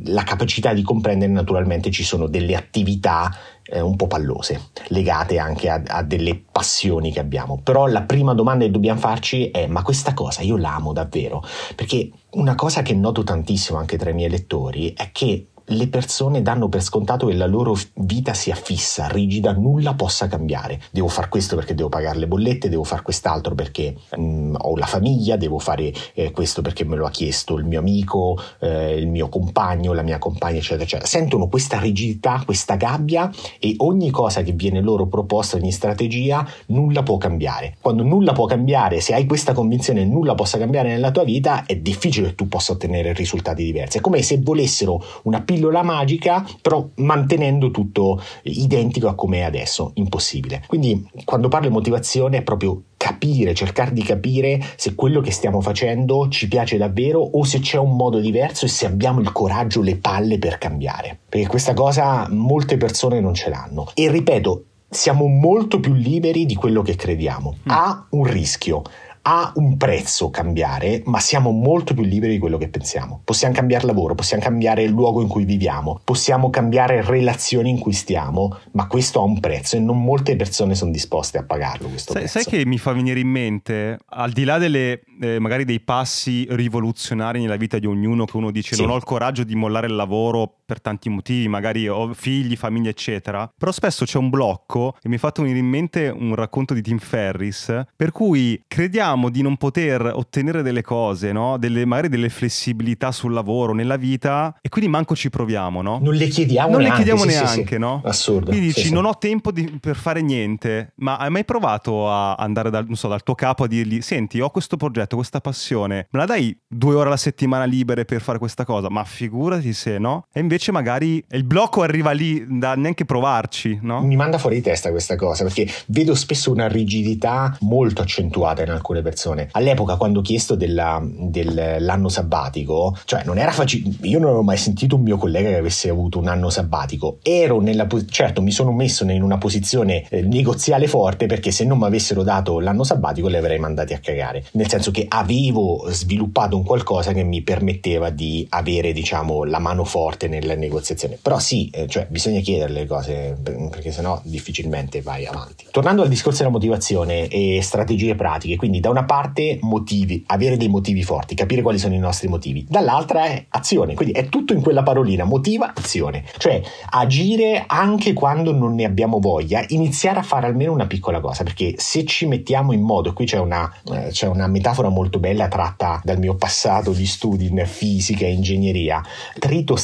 la capacità di comprendere naturalmente ci sono delle attività eh, un po' pallose, legate anche a, a, delle passioni che abbiamo. Però la prima domanda che dobbiamo farci è: ma questa cosa io l'amo davvero? Perché una cosa che noto tantissimo anche tra i miei lettori è che le persone danno per scontato che la loro vita sia fissa, rigida, nulla possa cambiare. Devo fare questo perché devo pagare le bollette, devo fare quest'altro perché mh, mm, ho la famiglia, devo fare eh, questo perché me lo ha chiesto il mio amico, eh, il mio compagno, la mia compagna, eccetera, eccetera. Sentono questa rigidità, questa gabbia e ogni cosa che viene loro proposta, ogni strategia, nulla può cambiare. Quando nulla può cambiare, se hai questa convinzione nulla possa cambiare nella tua vita, è difficile che tu possa ottenere risultati diversi. È come se volessero una pillola pillola magica, però mantenendo tutto identico a come è adesso, impossibile. Quindi quando parlo di motivazione è proprio capire, cercare di capire se quello che stiamo facendo ci piace davvero o se c'è un modo diverso e se abbiamo il coraggio, le palle per cambiare. Perché questa cosa molte persone non ce l'hanno. E ripeto, siamo molto più liberi di quello che crediamo. Mm. Ha un rischio ha un prezzo cambiare, ma siamo molto più liberi di quello che pensiamo. Possiamo cambiare lavoro, possiamo cambiare il luogo in cui viviamo, possiamo cambiare relazioni in cui stiamo, ma questo ha un prezzo e non molte persone sono disposte a pagarlo. Sai, sai, che mi fa venire in mente, al di là delle, eh, magari dei passi rivoluzionari nella vita di ognuno, che uno dice sì. non ho il coraggio di mollare il lavoro per tanti motivi, magari ho figli, famiglia, eccetera, però spesso c'è un blocco e mi ha fatto venire in mente un racconto di Tim Ferris, per cui crediamo di non poter ottenere delle cose, no? delle, magari delle flessibilità sul lavoro, nella vita, e quindi manco ci proviamo, no? Non le chiediamo non neanche. Le chiediamo sì, neanche, sì, no? Assurdo. Quindi dici, sì, non ho tempo di, per fare niente, ma hai mai provato a andare dal, so, dal, tuo capo a dirgli, senti, ho questo progetto, questa passione, me la dai due ore alla settimana libere per fare questa cosa? Ma figurati se no? E invece invece magari il blocco arriva lì da neanche provarci, no? Mi manda fuori di testa questa cosa perché vedo spesso una rigidità molto accentuata in alcune persone. All'epoca, quando ho chiesto della, dell'anno sabbatico, cioè non era facile, io non avevo mai sentito un mio collega che avesse avuto un anno sabbatico. Ero nella certo, mi sono messo in una posizione eh, negoziale forte perché se non mi avessero dato l'anno sabbatico li avrei mandati a cagare. Nel senso che avevo sviluppato un qualcosa che mi permetteva di avere, diciamo, la mano forte nella negoziazione. Però sì, eh, cioè bisogna chiedere le cose perché sennò difficilmente vai avanti. Tornando al discorso della motivazione e strategie pratiche, quindi da una parte motivi, avere dei motivi forti, capire quali sono i nostri motivi, dall'altra è azione, quindi è tutto in quella parolina, motiva, azione, cioè agire anche quando non ne abbiamo voglia, iniziare a fare almeno una piccola cosa, perché se ci mettiamo in modo, qui c'è una, eh, c'è una metafora molto bella tratta dal mio passato di studi in fisica e ingegneria, trito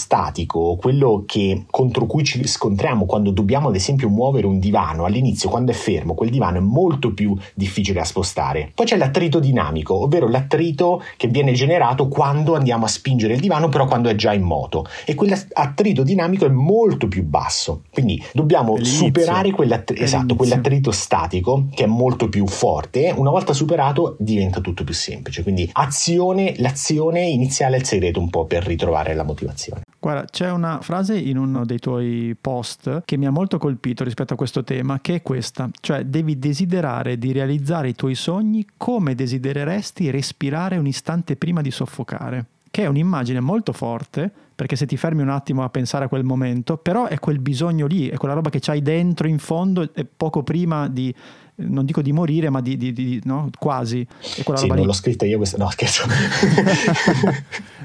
statico, quello che, contro cui ci scontriamo quando dobbiamo ad esempio muovere un divano, all'inizio quando è fermo quel divano è molto più difficile da spostare. Poi c'è l'attrito dinamico, ovvero l'attrito che viene generato quando andiamo a spingere il divano, però quando è già in moto. E quell'attrito dinamico è molto più basso. Quindi dobbiamo L'inizio. superare quell'att- esatto, quell'attrito statico che è molto più forte. Una volta superato diventa tutto più semplice. Quindi azione, l'azione iniziale è il segreto un po' per ritrovare la motivazione. Guarda, c'è una frase in uno dei tuoi post che mi ha molto colpito rispetto a questo tema, che è questa, cioè devi desiderare di realizzare i tuoi sogni come desidereresti respirare un istante prima di soffocare, che è un'immagine molto forte, perché se ti fermi un attimo a pensare a quel momento, però è quel bisogno lì, è quella roba che c'hai dentro in fondo e poco prima di non dico di morire, ma di, di, di no? quasi. E quella sì, non lì. l'ho scritta io questa, no scherzo.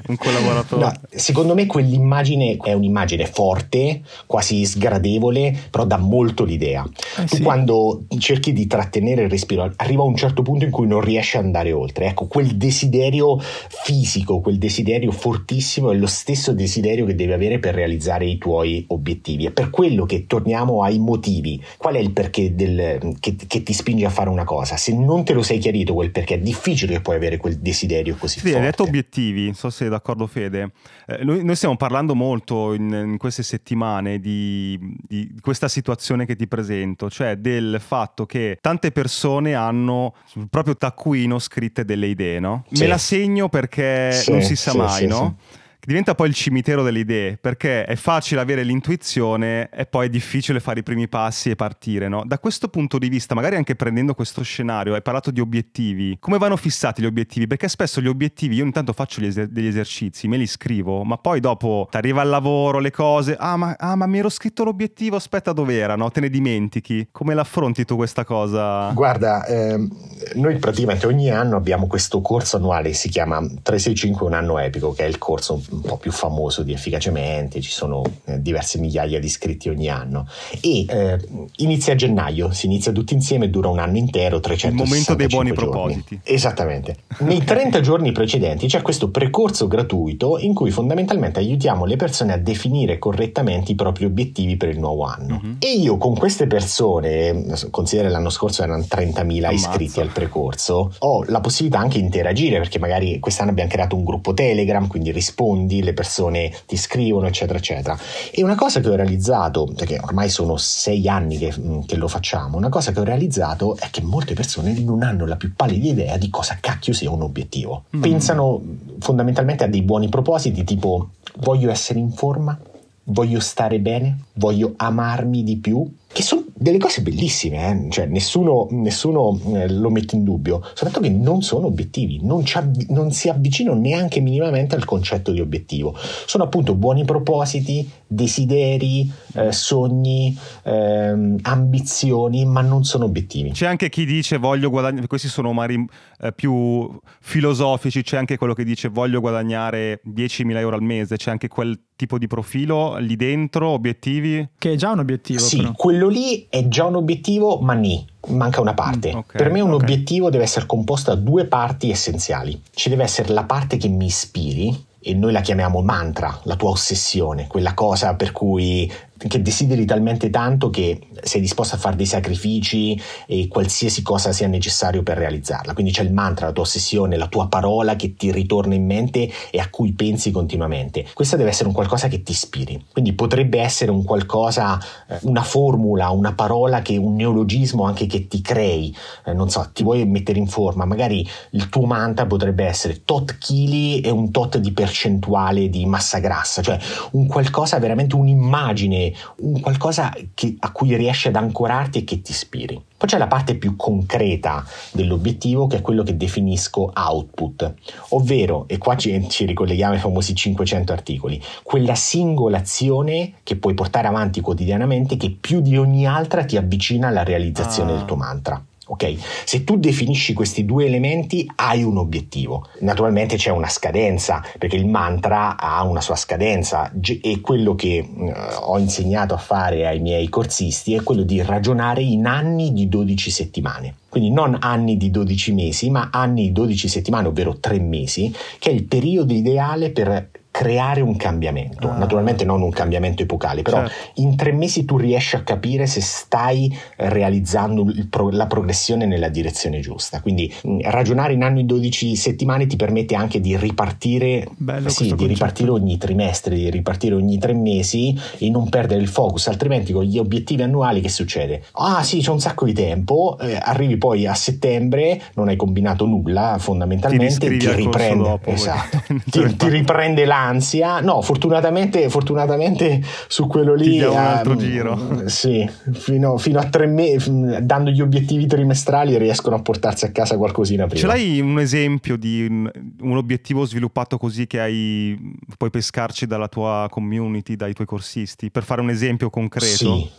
un collaboratore. No, secondo me quell'immagine è un'immagine forte, quasi sgradevole, però dà molto l'idea. Eh, tu sì. quando cerchi di trattenere il respiro, arriva a un certo punto in cui non riesci ad andare oltre. Ecco, quel desiderio fisico, quel desiderio fortissimo è lo stesso desiderio che devi avere per realizzare i tuoi obiettivi. È per quello che torniamo ai motivi. Qual è il perché del, che, che ti spinge a fare una cosa. Se non te lo sei chiarito quel perché, è difficile che puoi avere quel desiderio così sì, forte. Hai detto obiettivi, non so se sei d'accordo Fede. Eh, noi, noi, stiamo parlando molto in, in queste settimane di, di, questa situazione che ti presento, cioè del fatto che tante persone hanno sul proprio taccuino scritte delle idee, no? Sì. Me la segno perché sì, non si sa mai, no? Diventa poi il cimitero delle idee, perché è facile avere l'intuizione e poi è difficile fare i primi passi e partire, no? Da questo punto di vista, magari anche prendendo questo scenario, hai parlato di obiettivi, come vanno fissati gli obiettivi? Perché spesso gli obiettivi, io intanto faccio eser- degli esercizi, me li scrivo, ma poi dopo ti arriva al lavoro, le cose, ah ma, ah ma, mi ero scritto l'obiettivo, aspetta dove era, no? Te ne dimentichi. Come l'affronti tu questa cosa? Guarda, ehm, noi praticamente ogni anno abbiamo questo corso annuale, si chiama 365 un anno epico, che è il corso un po' più famoso di efficacemente, ci sono eh, diverse migliaia di iscritti ogni anno e eh, inizia a gennaio, si inizia tutti insieme, dura un anno intero, 300 Il momento dei buoni giorni. propositi. Esattamente. Nei 30 giorni precedenti c'è questo precorso gratuito in cui fondamentalmente aiutiamo le persone a definire correttamente i propri obiettivi per il nuovo anno. Mm-hmm. E io con queste persone, considera l'anno scorso erano 30.000 Ammazza. iscritti al precorso, ho la possibilità anche di interagire perché magari quest'anno abbiamo creato un gruppo Telegram, quindi rispondi rispondi, le persone ti scrivono, eccetera, eccetera. E una cosa che ho realizzato, perché ormai sono sei anni che, mm, che lo facciamo, una cosa che ho realizzato è che molte persone non hanno la più pallida idea di cosa cacchio sia un obiettivo. Mm. Pensano fondamentalmente a dei buoni propositi tipo voglio essere in forma, voglio stare bene, voglio amarmi di più, che sono delle cose bellissime, eh? cioè nessuno, nessuno eh, lo mette in dubbio, soltanto che non sono obiettivi, non, non, si avvicinano neanche minimamente al concetto di obiettivo. Sono appunto buoni propositi, desideri, eh, sogni, ehm, ambizioni, ma non sono obiettivi. C'è anche chi dice voglio guadagnare, questi sono magari eh, più filosofici, c'è anche quello che dice voglio guadagnare 10.000 euro al mese, c'è anche quel tipo di profilo lì dentro, obiettivi? Che è già un obiettivo. Sì, però. quello lì è già un obiettivo, ma ni, manca una parte. Mm, okay, per me un okay. obiettivo deve essere composto da due parti essenziali. Ci deve essere la parte che mi ispiri, e noi la chiamiamo mantra, la tua ossessione, quella cosa per cui che desideri talmente tanto che sei disposto a fare dei sacrifici e qualsiasi cosa sia necessario per realizzarla. Quindi c'è il mantra, la tua ossessione, la tua parola che ti ritorna in mente e a cui pensi continuamente. Questa deve essere un qualcosa che ti ispiri. Quindi potrebbe essere un qualcosa, eh, una formula, una parola che un neologismo anche che ti crei. Eh, non so, ti vuoi mettere in forma, magari il tuo mantra potrebbe essere tot chili e un tot di percentuale di massa grassa, cioè un qualcosa veramente un'immagine, un qualcosa che, a cui riesci ad ancorarti e che ti ispiri. Poi c'è la parte più concreta dell'obiettivo che è quello che definisco output, ovvero, e qua ci, ci, ricolleghiamo ai famosi 500 articoli, quella singola azione che puoi portare avanti quotidianamente che più di ogni altra ti avvicina alla realizzazione ah. del tuo mantra. Ok? Se tu definisci questi due elementi hai un obiettivo. Naturalmente c'è una scadenza, perché il mantra ha una sua scadenza e quello che uh, ho insegnato a fare ai miei corsisti è quello di ragionare in anni di 12 settimane. Quindi non anni di 12 mesi, ma anni di 12 settimane, ovvero 3 mesi, che è il periodo ideale per creare un cambiamento, ah. naturalmente non un cambiamento epocale, però certo. in tre mesi tu riesci a capire se stai realizzando pro- la progressione nella direzione giusta. Quindi mh, ragionare in anni 12 settimane ti permette anche di ripartire, sì, di ripartire ogni trimestre, di ripartire ogni tre mesi e non perdere il focus, altrimenti con gli obiettivi annuali che succede? Ah sì, c'è un sacco di tempo, eh, arrivi poi a settembre, non hai combinato nulla fondamentalmente, ti, ti riprende, dopo, esatto, ti, ti riprende l'anno ansia. No, fortunatamente, fortunatamente su quello lì. Ti un altro um, giro. Sì, fino, fino a tre mesi, dando gli obiettivi trimestrali, riescono a portarsi a casa qualcosina prima. Ce l'hai un esempio di un, un obiettivo sviluppato così che hai, puoi pescarci dalla tua community, dai tuoi corsisti, per fare un esempio concreto? Sì.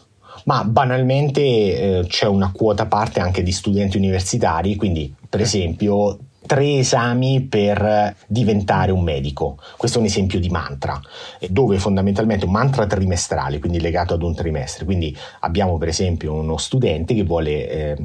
Ma banalmente eh, c'è una quota parte anche di studenti universitari, quindi per esempio tre esami per diventare un medico. Questo è un esempio di mantra, dove fondamentalmente un mantra trimestrale, quindi legato ad un trimestre. Quindi abbiamo per esempio uno studente che vuole, eh,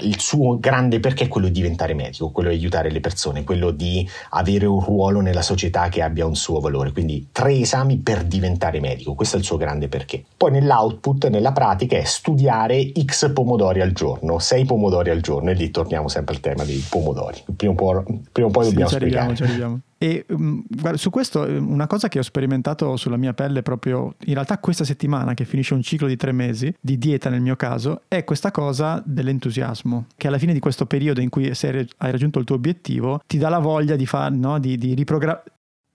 il suo grande perché è quello di diventare medico, quello di aiutare le persone, quello di avere un ruolo nella società che abbia un suo valore. Quindi tre esami per diventare medico, questo è il suo grande perché. Poi nell'output, nella pratica, è studiare X pomodori al giorno, 6 pomodori al giorno, e lì torniamo sempre al tema dei pomodori. Il primo po', prima o poi dobbiamo ci arriviamo, ci arriviamo. E um, guarda, su questo eh, una cosa che ho sperimentato sulla mia pelle proprio in realtà questa settimana che finisce un ciclo di tre mesi di dieta nel mio caso è questa cosa dell'entusiasmo che alla fine di questo periodo in cui hai raggiunto il tuo obiettivo ti dà la voglia di, far, no, di, di riprogrammare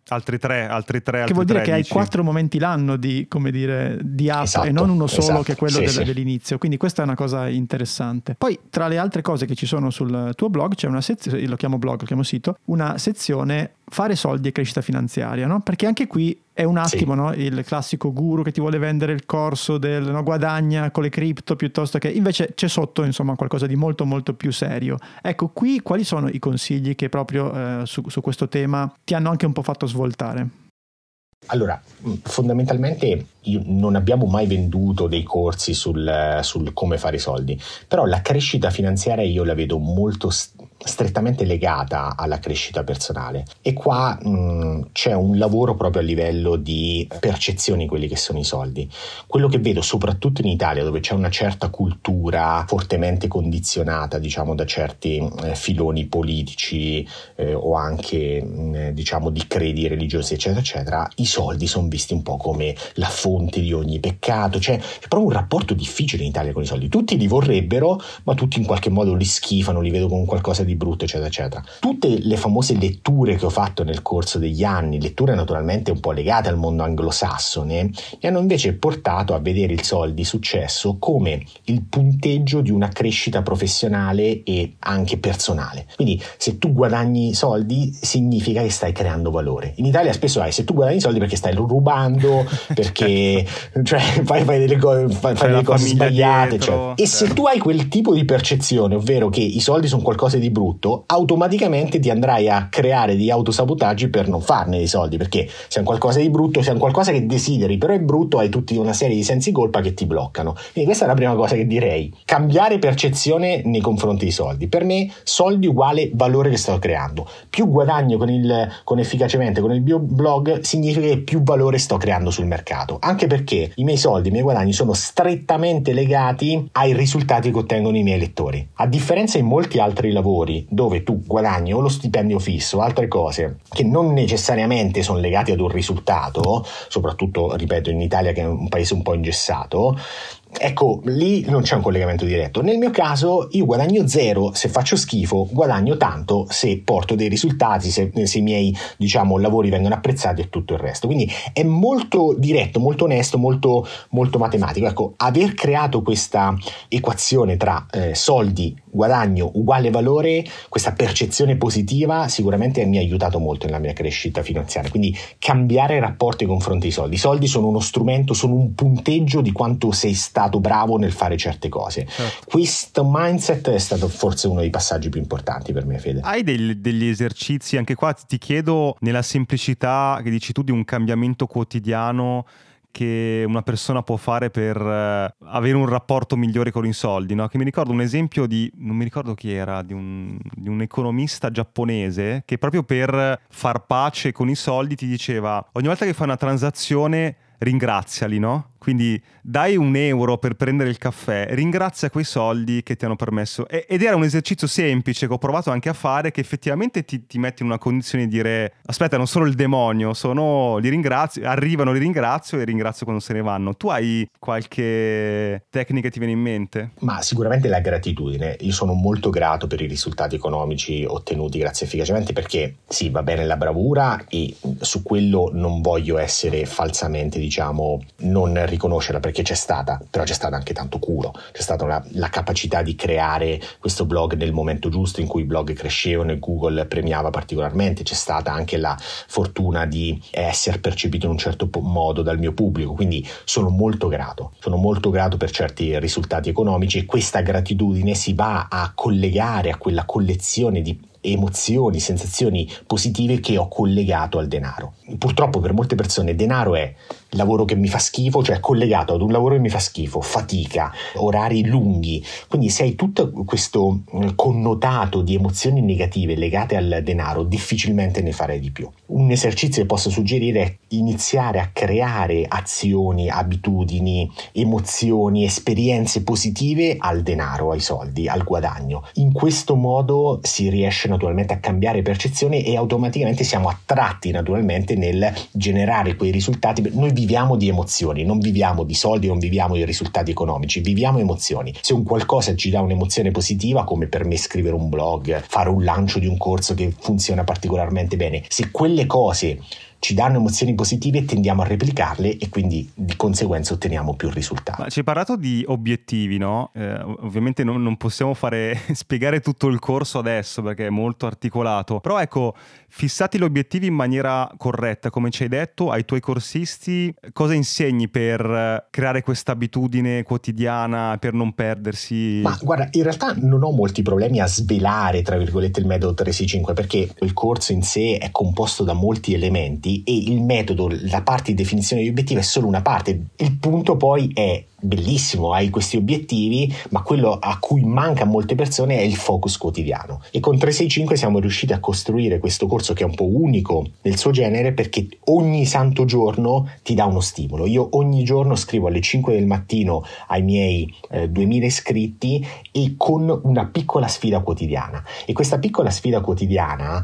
Altri tre, altri tre. Altri che vuol dire che hai quattro momenti l'anno di, come dire, di app esatto, e non uno solo esatto, che è quello sì, del, sì. dell'inizio. Quindi questa è una cosa interessante. Poi, tra le altre cose che ci sono sul tuo blog, c'è una sezione, lo chiamo blog, lo chiamo sito, una sezione fare soldi e crescita finanziaria, no? Perché anche qui è un attimo sì. no? il classico guru che ti vuole vendere il corso del no, guadagna con le cripto piuttosto che invece c'è sotto insomma qualcosa di molto molto più serio. Ecco, qui quali sono i consigli che proprio eh, su, su questo tema ti hanno anche un po' fatto svoltare? Allora, fondamentalmente non abbiamo mai venduto dei corsi sul, sul, come fare i soldi, però la crescita finanziaria io la vedo molto strettamente legata alla crescita personale e qua mh, c'è un lavoro proprio a livello di percezioni quelli che sono i soldi. Quello che vedo soprattutto in Italia dove c'è una certa cultura fortemente condizionata diciamo da certi eh, filoni politici eh, o anche mh, diciamo di credi religiosi eccetera eccetera, i soldi sono visti un po' come la fonte di ogni peccato, cioè c'è proprio un rapporto difficile in Italia con i soldi. Tutti li vorrebbero, ma tutti in qualche modo li schifano, li vedo come qualcosa di brutto, eccetera, eccetera. Tutte le famose letture che ho fatto nel corso degli anni, letture naturalmente un po' legate al mondo anglosassone, mi hanno invece portato a vedere il soldi di successo come il punteggio di una crescita professionale e anche personale. Quindi se tu guadagni soldi significa che stai creando valore. In Italia spesso hai se tu guadagni soldi perché stai rubando, perché cioè, fai, fai, delle, co- fai, fai delle cose sbagliate. Cioè. E se tu hai quel tipo di percezione, ovvero che i soldi sono qualcosa di brutto, automaticamente ti andrai a creare degli autosabotaggi per non farne dei soldi, perché se è un qualcosa di brutto, se è un qualcosa che desideri, però è brutto, hai tutta una serie di sensi colpa che ti bloccano. Quindi questa è la prima cosa che direi. Cambiare percezione nei confronti dei soldi. Per me soldi uguale valore che sto creando. Più guadagno con, il, con efficacemente con il mio blog significa che più valore sto creando sul mercato. Anche perché i miei soldi, i miei guadagni sono strettamente legati ai risultati che ottengono i miei lettori. A differenza in molti altri lavori dove tu guadagni o lo stipendio fisso o altre cose che non necessariamente sono legati ad un risultato, soprattutto ripeto in Italia che è un paese un po' ingessato, Ecco, lì non c'è un collegamento diretto. Nel mio caso io guadagno zero se faccio schifo, guadagno tanto se porto dei risultati, se, se, i miei diciamo, lavori vengono apprezzati e tutto il resto. Quindi è molto diretto, molto onesto, molto, molto matematico. Ecco, aver creato questa equazione tra eh, soldi, guadagno uguale valore, questa percezione positiva sicuramente mi ha aiutato molto nella mia crescita finanziaria. Quindi cambiare rapporti nei confronti ai soldi. I soldi sono uno strumento, sono un punteggio di quanto sei stato bravo nel fare certe cose. Certo. Questo mindset è stato forse uno dei passaggi più importanti per me, Fede. Hai dei, degli esercizi, anche qua ti chiedo nella semplicità che dici tu di un cambiamento quotidiano che una persona può fare per uh, avere un rapporto migliore con i soldi, no? Che mi ricordo un esempio di, non mi ricordo chi era, di un, di un, economista giapponese che proprio per far pace con i soldi ti diceva ogni volta che fai una transazione ringraziali, no? Quindi dai un euro per prendere il caffè, ringrazia quei soldi che ti hanno permesso. ed era un esercizio semplice che ho provato anche a fare, che effettivamente ti, ti mette in una condizione di dire: Aspetta, non sono il demonio, sono, li ringrazio, arrivano, li ringrazio e ringrazio quando se ne vanno. Tu hai qualche tecnica che ti viene in mente? Ma sicuramente la gratitudine. Io sono molto grato per i risultati economici ottenuti grazie efficacemente perché sì, va bene la bravura e su quello non voglio essere falsamente, diciamo, non riconoscerla perché c'è stata, però c'è stata anche tanto culo, c'è stata una, la capacità di creare questo blog nel momento giusto in cui i blog crescevano e Google premiava particolarmente, c'è stata anche la fortuna di essere percepito in un certo modo dal mio pubblico, quindi sono molto grato, sono molto grato per certi risultati economici e questa gratitudine si va a collegare a quella collezione di emozioni, sensazioni positive che ho collegato al denaro. Purtroppo per molte persone denaro è lavoro che mi fa schifo, cioè collegato ad un lavoro che mi fa schifo, fatica, orari lunghi. Quindi se hai tutto questo mm, connotato di emozioni negative legate al denaro, difficilmente ne farei di più. Un esercizio che posso suggerire è iniziare a creare azioni, abitudini, emozioni, esperienze positive al denaro, ai soldi, al guadagno. In questo modo si riesce naturalmente a cambiare percezione e automaticamente siamo attratti naturalmente nel generare quei risultati. Noi viviamo di emozioni, non viviamo di soldi, non viviamo di risultati economici, viviamo emozioni. Se un qualcosa ci dà un'emozione positiva, come per me scrivere un blog, fare un lancio di un corso che funziona particolarmente bene, se quelle cose ci danno emozioni positive tendiamo a replicarle e quindi di conseguenza otteniamo più risultati. Ma ci hai parlato di obiettivi, no? Eh, ovviamente non, non possiamo fare, spiegare tutto il corso adesso perché è molto articolato, però ecco, fissati gli obiettivi in maniera corretta, come ci hai detto, ai tuoi corsisti cosa insegni per creare questa abitudine quotidiana, per non perdersi? Ma guarda, in realtà non ho molti problemi a svelare, tra virgolette, il metodo 365 perché il corso in sé è composto da molti elementi e il metodo, la parte di definizione degli obiettivi è solo una parte. Il punto poi è bellissimo, hai questi obiettivi, ma quello a cui manca a molte persone è il focus quotidiano. E con 365 siamo riusciti a costruire questo corso che è un po' unico nel suo genere perché ogni santo giorno ti dà uno stimolo. Io ogni giorno scrivo alle 5 del mattino ai miei eh, 2000 iscritti e con una piccola sfida quotidiana. E questa piccola sfida quotidiana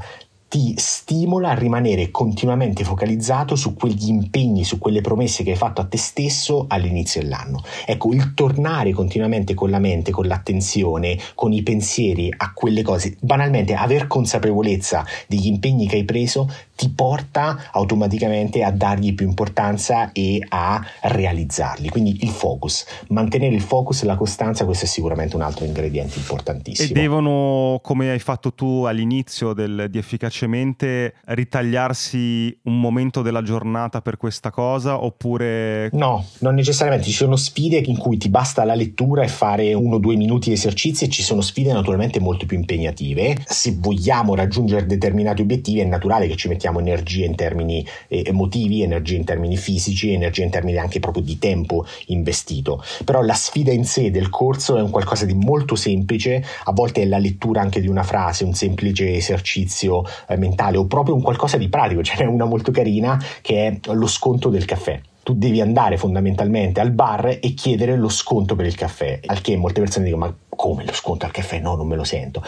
ti stimola a rimanere continuamente focalizzato su quegli impegni, su quelle promesse che hai fatto a te stesso all'inizio dell'anno. Ecco, il tornare continuamente con la mente, con l'attenzione, con i pensieri a quelle cose, banalmente aver consapevolezza degli impegni che hai preso ti porta automaticamente a dargli più importanza e a realizzarli. Quindi il focus, mantenere il focus e la costanza, questo è sicuramente un altro ingrediente importantissimo. E devono, come hai fatto tu all'inizio del, di efficacia semplicemente ritagliarsi un momento della giornata per questa cosa oppure... No, non necessariamente, ci sono sfide in cui ti basta la lettura e fare uno o due minuti di esercizi e ci sono sfide naturalmente molto più impegnative. Se vogliamo raggiungere determinati obiettivi è naturale che ci mettiamo energia in termini eh, emotivi, energia in termini fisici, energia in termini anche proprio di tempo investito. Però la sfida in sé del corso è un qualcosa di molto semplice, a volte è la lettura anche di una frase, un semplice esercizio eh, mentale o proprio un qualcosa di pratico, ce n'è una molto carina che è lo sconto del caffè tu devi andare fondamentalmente al bar e chiedere lo sconto per il caffè, al che molte persone dicono ma come lo sconto al caffè? No, non me lo sento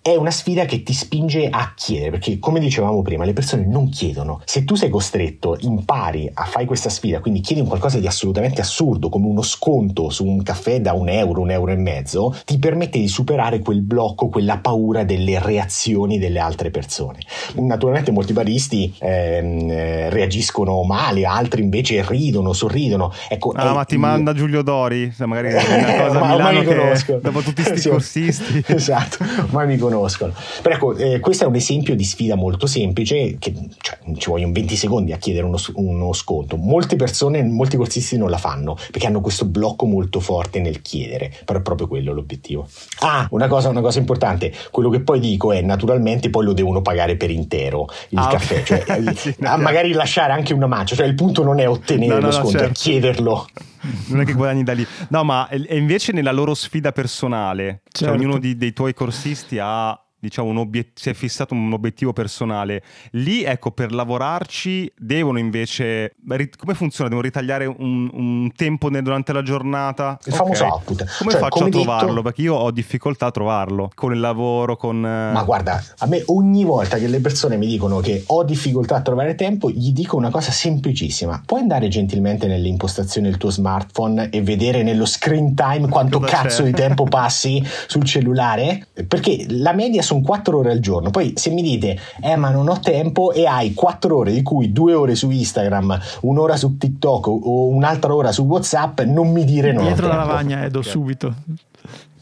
è una sfida che ti spinge a chiedere, perché come dicevamo prima, le persone non chiedono. Se tu sei costretto, impari a fare questa sfida, quindi chiedi un qualcosa di assolutamente assurdo, come uno sconto su un caffè da un euro, un euro e mezzo, ti permette di superare quel blocco, quella paura delle reazioni delle altre persone. Naturalmente molti baristi ehm, eh, reagiscono male, altri invece ridono, sorridono. Ecco, ah, ma ti io... manda Giulio Dori, magari è una cosa ma, Milano ma che, dopo tutti questi sì, corsisti. Esatto, ma mi conosco conoscono. Però ecco, eh, questo è un esempio di sfida molto semplice, che cioè, ci vogliono 20 secondi a chiedere uno, uno, sconto. Molte persone, molti corsisti non la fanno perché hanno questo blocco molto forte nel chiedere, però è proprio quello l'obiettivo. Ah, una cosa, una cosa importante, quello che poi dico è naturalmente poi lo devono pagare per intero il ah, caffè, okay. cioè, sì, magari lasciare anche una mancia, cioè il punto non è ottenere no, no, lo sconto, no, certo. è chiederlo non è che guadagni da lì. No, ma è invece nella loro sfida personale, cioè certo. cioè ognuno di, dei tuoi corsisti ha diciamo, un obiet- si è fissato un obiettivo personale. Lì, ecco, per lavorarci devono invece... Come funziona? Devono ritagliare un, un tempo durante la giornata? Il okay. famoso output. Come cioè, faccio come a trovarlo? Detto... Perché io ho difficoltà a trovarlo con il lavoro, con... Eh, Ma guarda, a me ogni volta che le persone mi dicono che ho difficoltà a trovare tempo, gli dico una cosa semplicissima. Puoi andare gentilmente nelle impostazioni del tuo smartphone e vedere nello screen time quanto Cosa cazzo c'è? di tempo passi sul cellulare? Perché la media sono 4 ore al giorno. Poi se mi dite, eh ma non ho tempo e hai 4 ore di cui 2 ore su Instagram, un'ora su TikTok o un'altra ora su WhatsApp, non mi dire no. Dietro la lavagna, Edo, subito.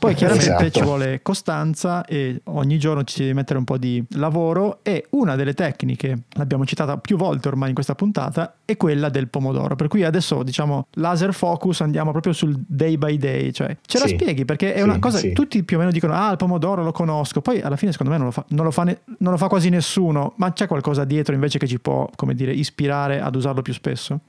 Poi chiaramente esatto. ci vuole costanza e ogni giorno ci si deve mettere un po' di lavoro e una delle tecniche, l'abbiamo citata più volte ormai in questa puntata, è quella del pomodoro. Per cui adesso diciamo laser focus andiamo proprio sul day by day, cioè ce la spieghi perché è sì, una cosa, sì. tutti più o meno dicono ah il pomodoro lo conosco, poi alla fine secondo me non lo fa, non lo fa, ne, non lo fa quasi nessuno, ma c'è qualcosa dietro invece che ci può, come dire, ispirare ad usarlo più spesso?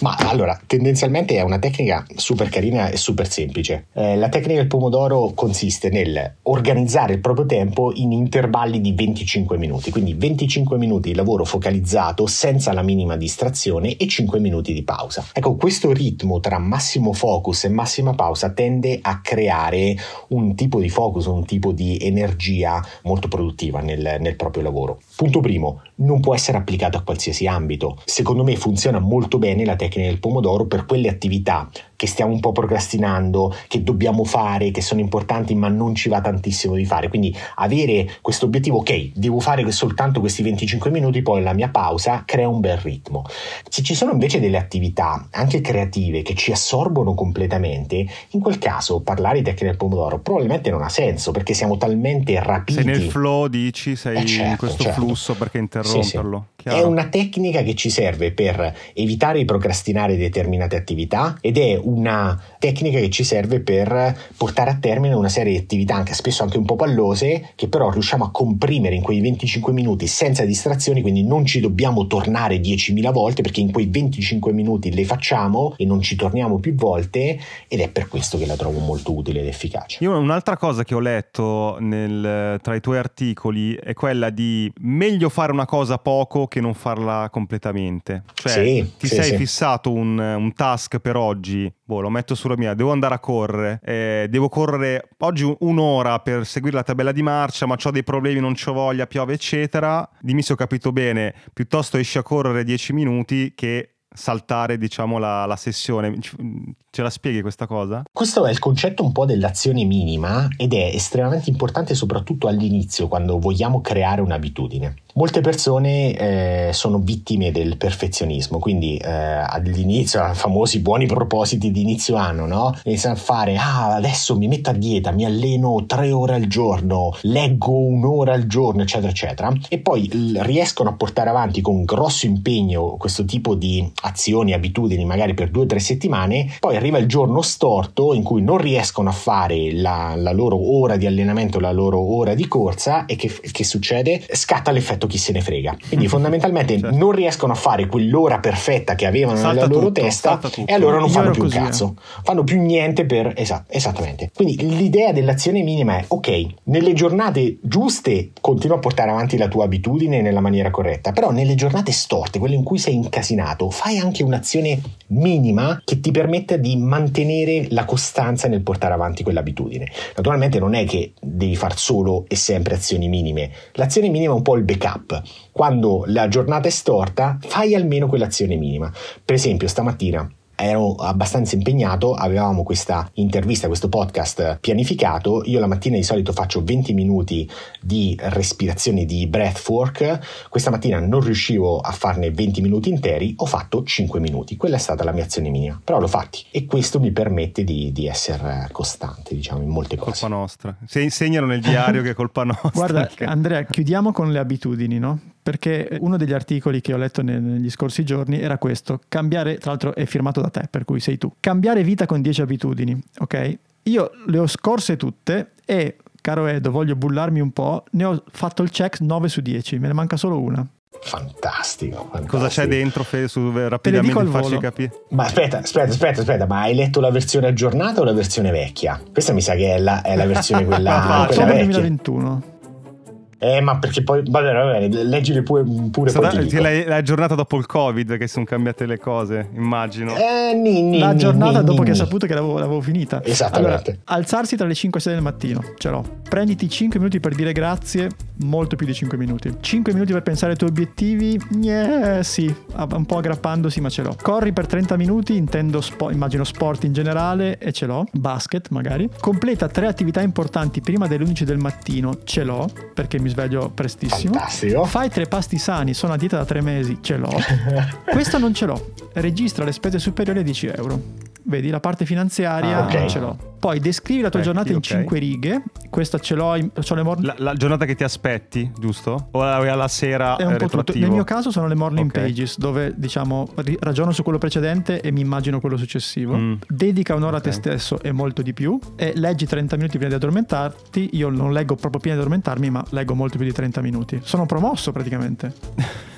Ma allora, tendenzialmente è una tecnica super carina e super semplice. Eh, la tecnica del pomodoro consiste nel organizzare il proprio tempo in intervalli di 25 minuti, quindi 25 minuti di lavoro focalizzato senza la minima distrazione e 5 minuti di pausa. Ecco, questo ritmo tra massimo focus e massima pausa tende a creare un tipo di focus, un tipo di energia molto produttiva nel, nel proprio lavoro. Punto primo, non può essere applicato a qualsiasi ambito. Secondo me funziona molto bene la tecnica del pomodoro per quelle attività che stiamo un po' procrastinando, che dobbiamo fare, che sono importanti ma non ci va tantissimo di fare. Quindi avere questo obiettivo, ok, devo fare soltanto questi 25 minuti, poi la mia pausa crea un bel ritmo. Se ci sono invece delle attività anche creative che ci assorbono completamente, in quel caso parlare di tecnica del pomodoro probabilmente non ha senso perché siamo talmente rapiti. Sei nel flow, dici, sei eh certo, in questo certo. flusso perché interromperlo. Sì, sì. È una tecnica che ci serve per evitare di procrastinare determinate attività ed è una tecnica che ci serve per portare a termine una serie di attività, anche spesso anche un po' pallose, che però riusciamo a comprimere in quei 25 minuti senza distrazioni, quindi non ci dobbiamo tornare 10.000 volte perché in quei 25 minuti le facciamo e non ci torniamo più volte ed è per questo che la trovo molto utile ed efficace. Io un'altra cosa che ho letto nel, tra i tuoi articoli è quella di meglio fare una cosa poco che non farla completamente. Cioè sì, ti sì, sei sì. fissato un, un task per oggi boh, lo metto sulla mia, devo andare a correre, eh, devo correre oggi un'ora per seguire la tabella di marcia, ma ho dei problemi, non ho voglia, piove, eccetera. Dimmi se ho capito bene, piuttosto esci a correre 10 minuti che saltare diciamo la, la sessione. Ce la spieghi questa cosa? Questo è il concetto un po' dell'azione minima ed è estremamente importante soprattutto all'inizio quando vogliamo creare un'abitudine. Molte persone eh, sono vittime del perfezionismo, quindi eh, all'inizio, famosi buoni propositi di inizio anno, no? Iniziano a fare, ah, adesso mi metto a dieta, mi alleno tre ore al giorno, leggo un'ora al giorno, eccetera, eccetera, e poi riescono a portare avanti con grosso impegno questo tipo di azioni, abitudini, magari per due o tre settimane, poi arriva il giorno storto in cui non riescono a fare la, la loro ora di allenamento, la loro ora di corsa e che, che succede? Scatta l'effetto chi se ne frega. Quindi fondamentalmente certo. non riescono a fare quell'ora perfetta che avevano salta nella loro tutto, testa e allora non Io fanno più un cazzo. Fanno più niente per... Esatto, esattamente. Quindi l'idea dell'azione minima è ok, nelle giornate giuste continua a portare avanti la tua abitudine nella maniera corretta, però nelle giornate storte, quelle in cui sei incasinato, fai anche un'azione minima che ti permetta di mantenere la costanza nel portare avanti quell'abitudine. Naturalmente non è che devi far solo e sempre azioni minime, l'azione minima è un po' il backup. Quando la giornata è storta, fai almeno quell'azione minima. Per esempio, stamattina ero abbastanza impegnato, avevamo questa intervista, questo podcast pianificato, io la mattina di solito faccio 20 minuti di respirazione di breathwork, questa mattina non riuscivo a farne 20 minuti interi, ho fatto 5 minuti, quella è stata la mia azione minima, però l'ho fatti e questo mi permette di, di essere costante, diciamo, in molte cose. Colpa nostra, se insegnano nel diario che è colpa nostra. Guarda, Andrea, chiudiamo con le abitudini, no? Perché uno degli articoli che ho letto negli scorsi giorni era questo, cambiare, tra l'altro è firmato da te, per cui sei tu, cambiare vita con 10 abitudini, ok? Io le ho scorse tutte e, caro Edo, voglio bullarmi un po', ne ho fatto il check 9 su 10, me ne manca solo una. Fantastico, fantastico. Cosa c'è dentro, Fede, su, rapidamente farci capire? Ma aspetta, aspetta, aspetta, aspetta, ma hai letto la versione aggiornata o la versione vecchia? Questa mi sa che è la, è la versione quella, quella vecchia. 2021. Eh, ma perché poi, va bene, va bene, leggili pure, pure Stata, poi l'hai, l'hai aggiornata dopo il Covid che sono cambiate le cose, immagino. Eh, ni, ni, La giornata ni, dopo che hai saputo che l'avevo, l'avevo finita. Esattamente. Allora, alzarsi tra le 5 e 6 del mattino, ce l'ho. Prenditi 5 minuti per dire grazie, molto più di 5 minuti. 5 minuti per pensare ai tuoi obiettivi, yeah, sì, un po' aggrappandosi, ma ce l'ho. Corri per 30 minuti, intendo spo- immagino sport in generale e ce l'ho. Basket magari. Completa tre attività importanti prima delle 11 del mattino, ce l'ho, perché mi sveglio prestissimo. Fantastico. Fai tre pasti sani, sono a dieta da tre mesi, ce l'ho. Questo non ce l'ho. Registra le spese superiori a 10 euro. Vedi, la parte finanziaria ah, okay. ce l'ho. Poi descrivi la tua Vecchi, giornata in okay. 5 righe. Questa ce l'ho, in, ce le morning... la, la, giornata che ti aspetti, giusto? O alla sera È un po' tutto. Nel mio caso sono le morning okay. pages, dove diciamo ragiono su quello precedente e mi immagino quello successivo. Mm. Dedica un'ora okay. a te stesso e molto di più. E leggi 30 minuti prima di addormentarti. Io non leggo proprio prima di addormentarmi, ma leggo molto più di 30 minuti. Sono promosso praticamente.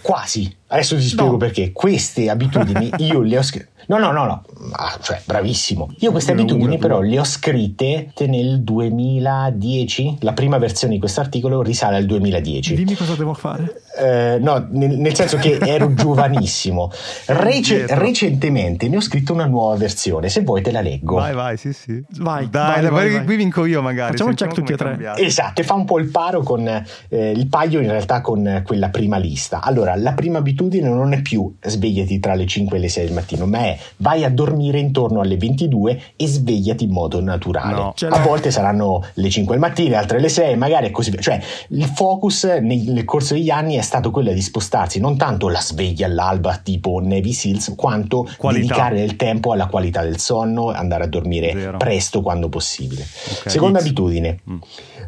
Quasi. Adesso ti spiego no. perché. Queste abitudini io le ho scritte. No, no, no, no, ah, cioè bravissimo. Io queste abitudini però le ho scritte nel 2010, la prima versione di questo articolo risale al 2010. Dimmi cosa devo fare. Eh, no, nel, nel, senso che ero giovanissimo. Rece- recentemente ne ho scritto una nuova versione, se vuoi te la leggo. Vai, vai, sì, sì. Vai, dai, vai, vai, vai qui vinco io magari. Facciamo il check tutti e tre. Esatto, e fa un po' il paro con eh, il paio in realtà con quella prima lista. Allora, la prima abitudine non è più svegliati tra le 5 e le 6 del mattino, ma è vai a dormire intorno alle 22 e svegliati in modo naturale. No. A volte saranno le 5 del mattino, altre le 6, magari è così via. Cioè, il focus nel corso degli anni è stato quello di spostarsi non tanto la sveglia all'alba tipo Navy Seals, quanto qualità. dedicare del tempo alla qualità del sonno, andare a dormire Zero. presto quando possibile. Okay. Seconda It's... abitudine. Mm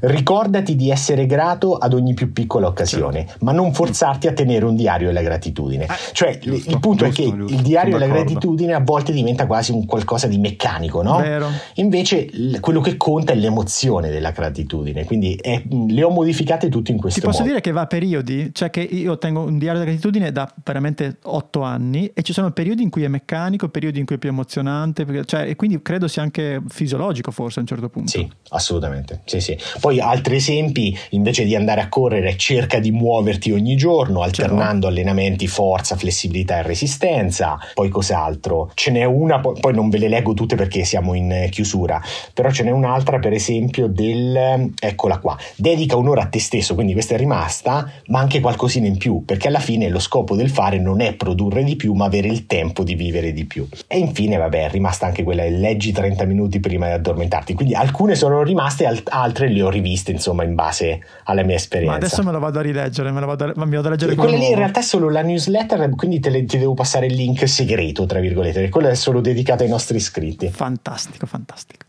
Ricordati di essere grato ad ogni più piccola occasione, certo. ma non forzarti a tenere un diario della gratitudine. Eh, cioè, giusto, il punto giusto, è che giusto, il diario della gratitudine a volte diventa quasi un qualcosa di meccanico, no? Vero. Invece quello che conta è l'emozione della gratitudine, quindi è, le ho modificate tutte in questo modo. Ti posso dire che va a periodi, cioè che io tengo un diario della gratitudine da veramente otto anni e ci sono periodi in cui è meccanico, periodi in cui è più emozionante, cioè, e quindi credo sia anche fisiologico forse a un certo punto. Sì, assolutamente. Sì, sì. Poi altri esempi, invece di andare a correre, cerca di muoverti ogni giorno, alternando allenamenti forza, flessibilità e resistenza. Poi cos'altro? Ce n'è una, poi non ve le leggo tutte perché siamo in chiusura. però ce n'è un'altra per esempio del, eccola qua, dedica un'ora a te stesso, quindi questa è rimasta, ma anche qualcosina in più, perché alla fine lo scopo del fare non è produrre di più, ma avere il tempo di vivere di più. E infine, vabbè, è rimasta anche quella, leggi 30 minuti prima di addormentarti, quindi alcune sono rimaste, altre le ho riviste, insomma, in base alla mia esperienza. Ma adesso me lo vado a rileggere, me lo vado a, mi vado a leggere. Quella lì in realtà è solo la newsletter, quindi te le, ti devo passare il link segreto, tra virgolette, quello è solo dedicato ai nostri iscritti. Fantastico, fantastico.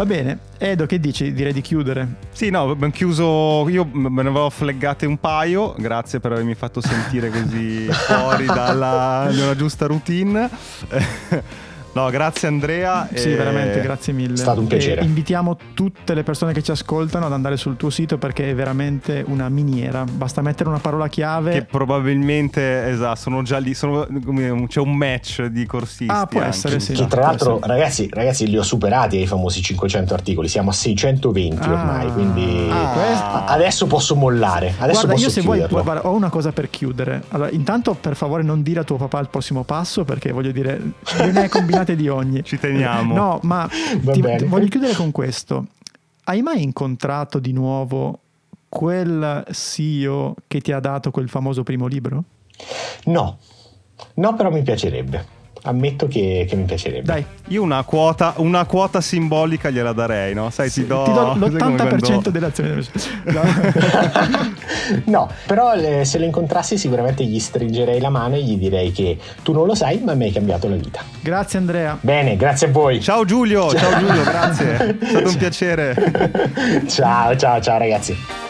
Va bene, Edo, che dici? Direi di chiudere. Sì, no, abbiamo chiuso. Io me ne avevo fleggate un paio. Grazie per avermi fatto sentire così fuori dalla, dalla giusta routine. No, grazie Andrea. Sì, e... veramente, grazie mille. È stato un piacere. E invitiamo tutte le persone che ci ascoltano ad andare sul tuo sito perché è veramente una miniera. Basta mettere una parola chiave. Che probabilmente, esatto, sono già lì. Sono, c'è un match di corsisti. Ah, può anche. essere, sì. Che tra l'altro, ragazzi, ragazzi, li ho superati ai famosi 500 articoli. Siamo a 620 ah, ormai. Quindi ah, adesso posso mollare. Adesso guarda, posso io se chiuderlo. vuoi, guarda, ho una cosa per chiudere. Allora, intanto, per favore, non dire a tuo papà il prossimo passo perché voglio dire, ne hai combinato giornate di ogni. Ci teniamo. No, ma ti, voglio chiudere con questo. Hai mai incontrato di nuovo quel CEO che ti ha dato quel famoso primo libro? No, no, però mi piacerebbe ammetto che, che, mi piacerebbe. Dai. Io una quota, una quota simbolica gliela darei, no? Sai, sì, ti, do, ti do l'80% dell'azione. No. no, però le, se lo incontrassi sicuramente gli stringerei la mano e gli direi che tu non lo sai, ma mi hai cambiato la vita. Grazie Andrea. Bene, grazie a voi. Ciao Giulio, ciao Giulio, grazie. È stato un piacere. ciao, ciao, ciao ragazzi.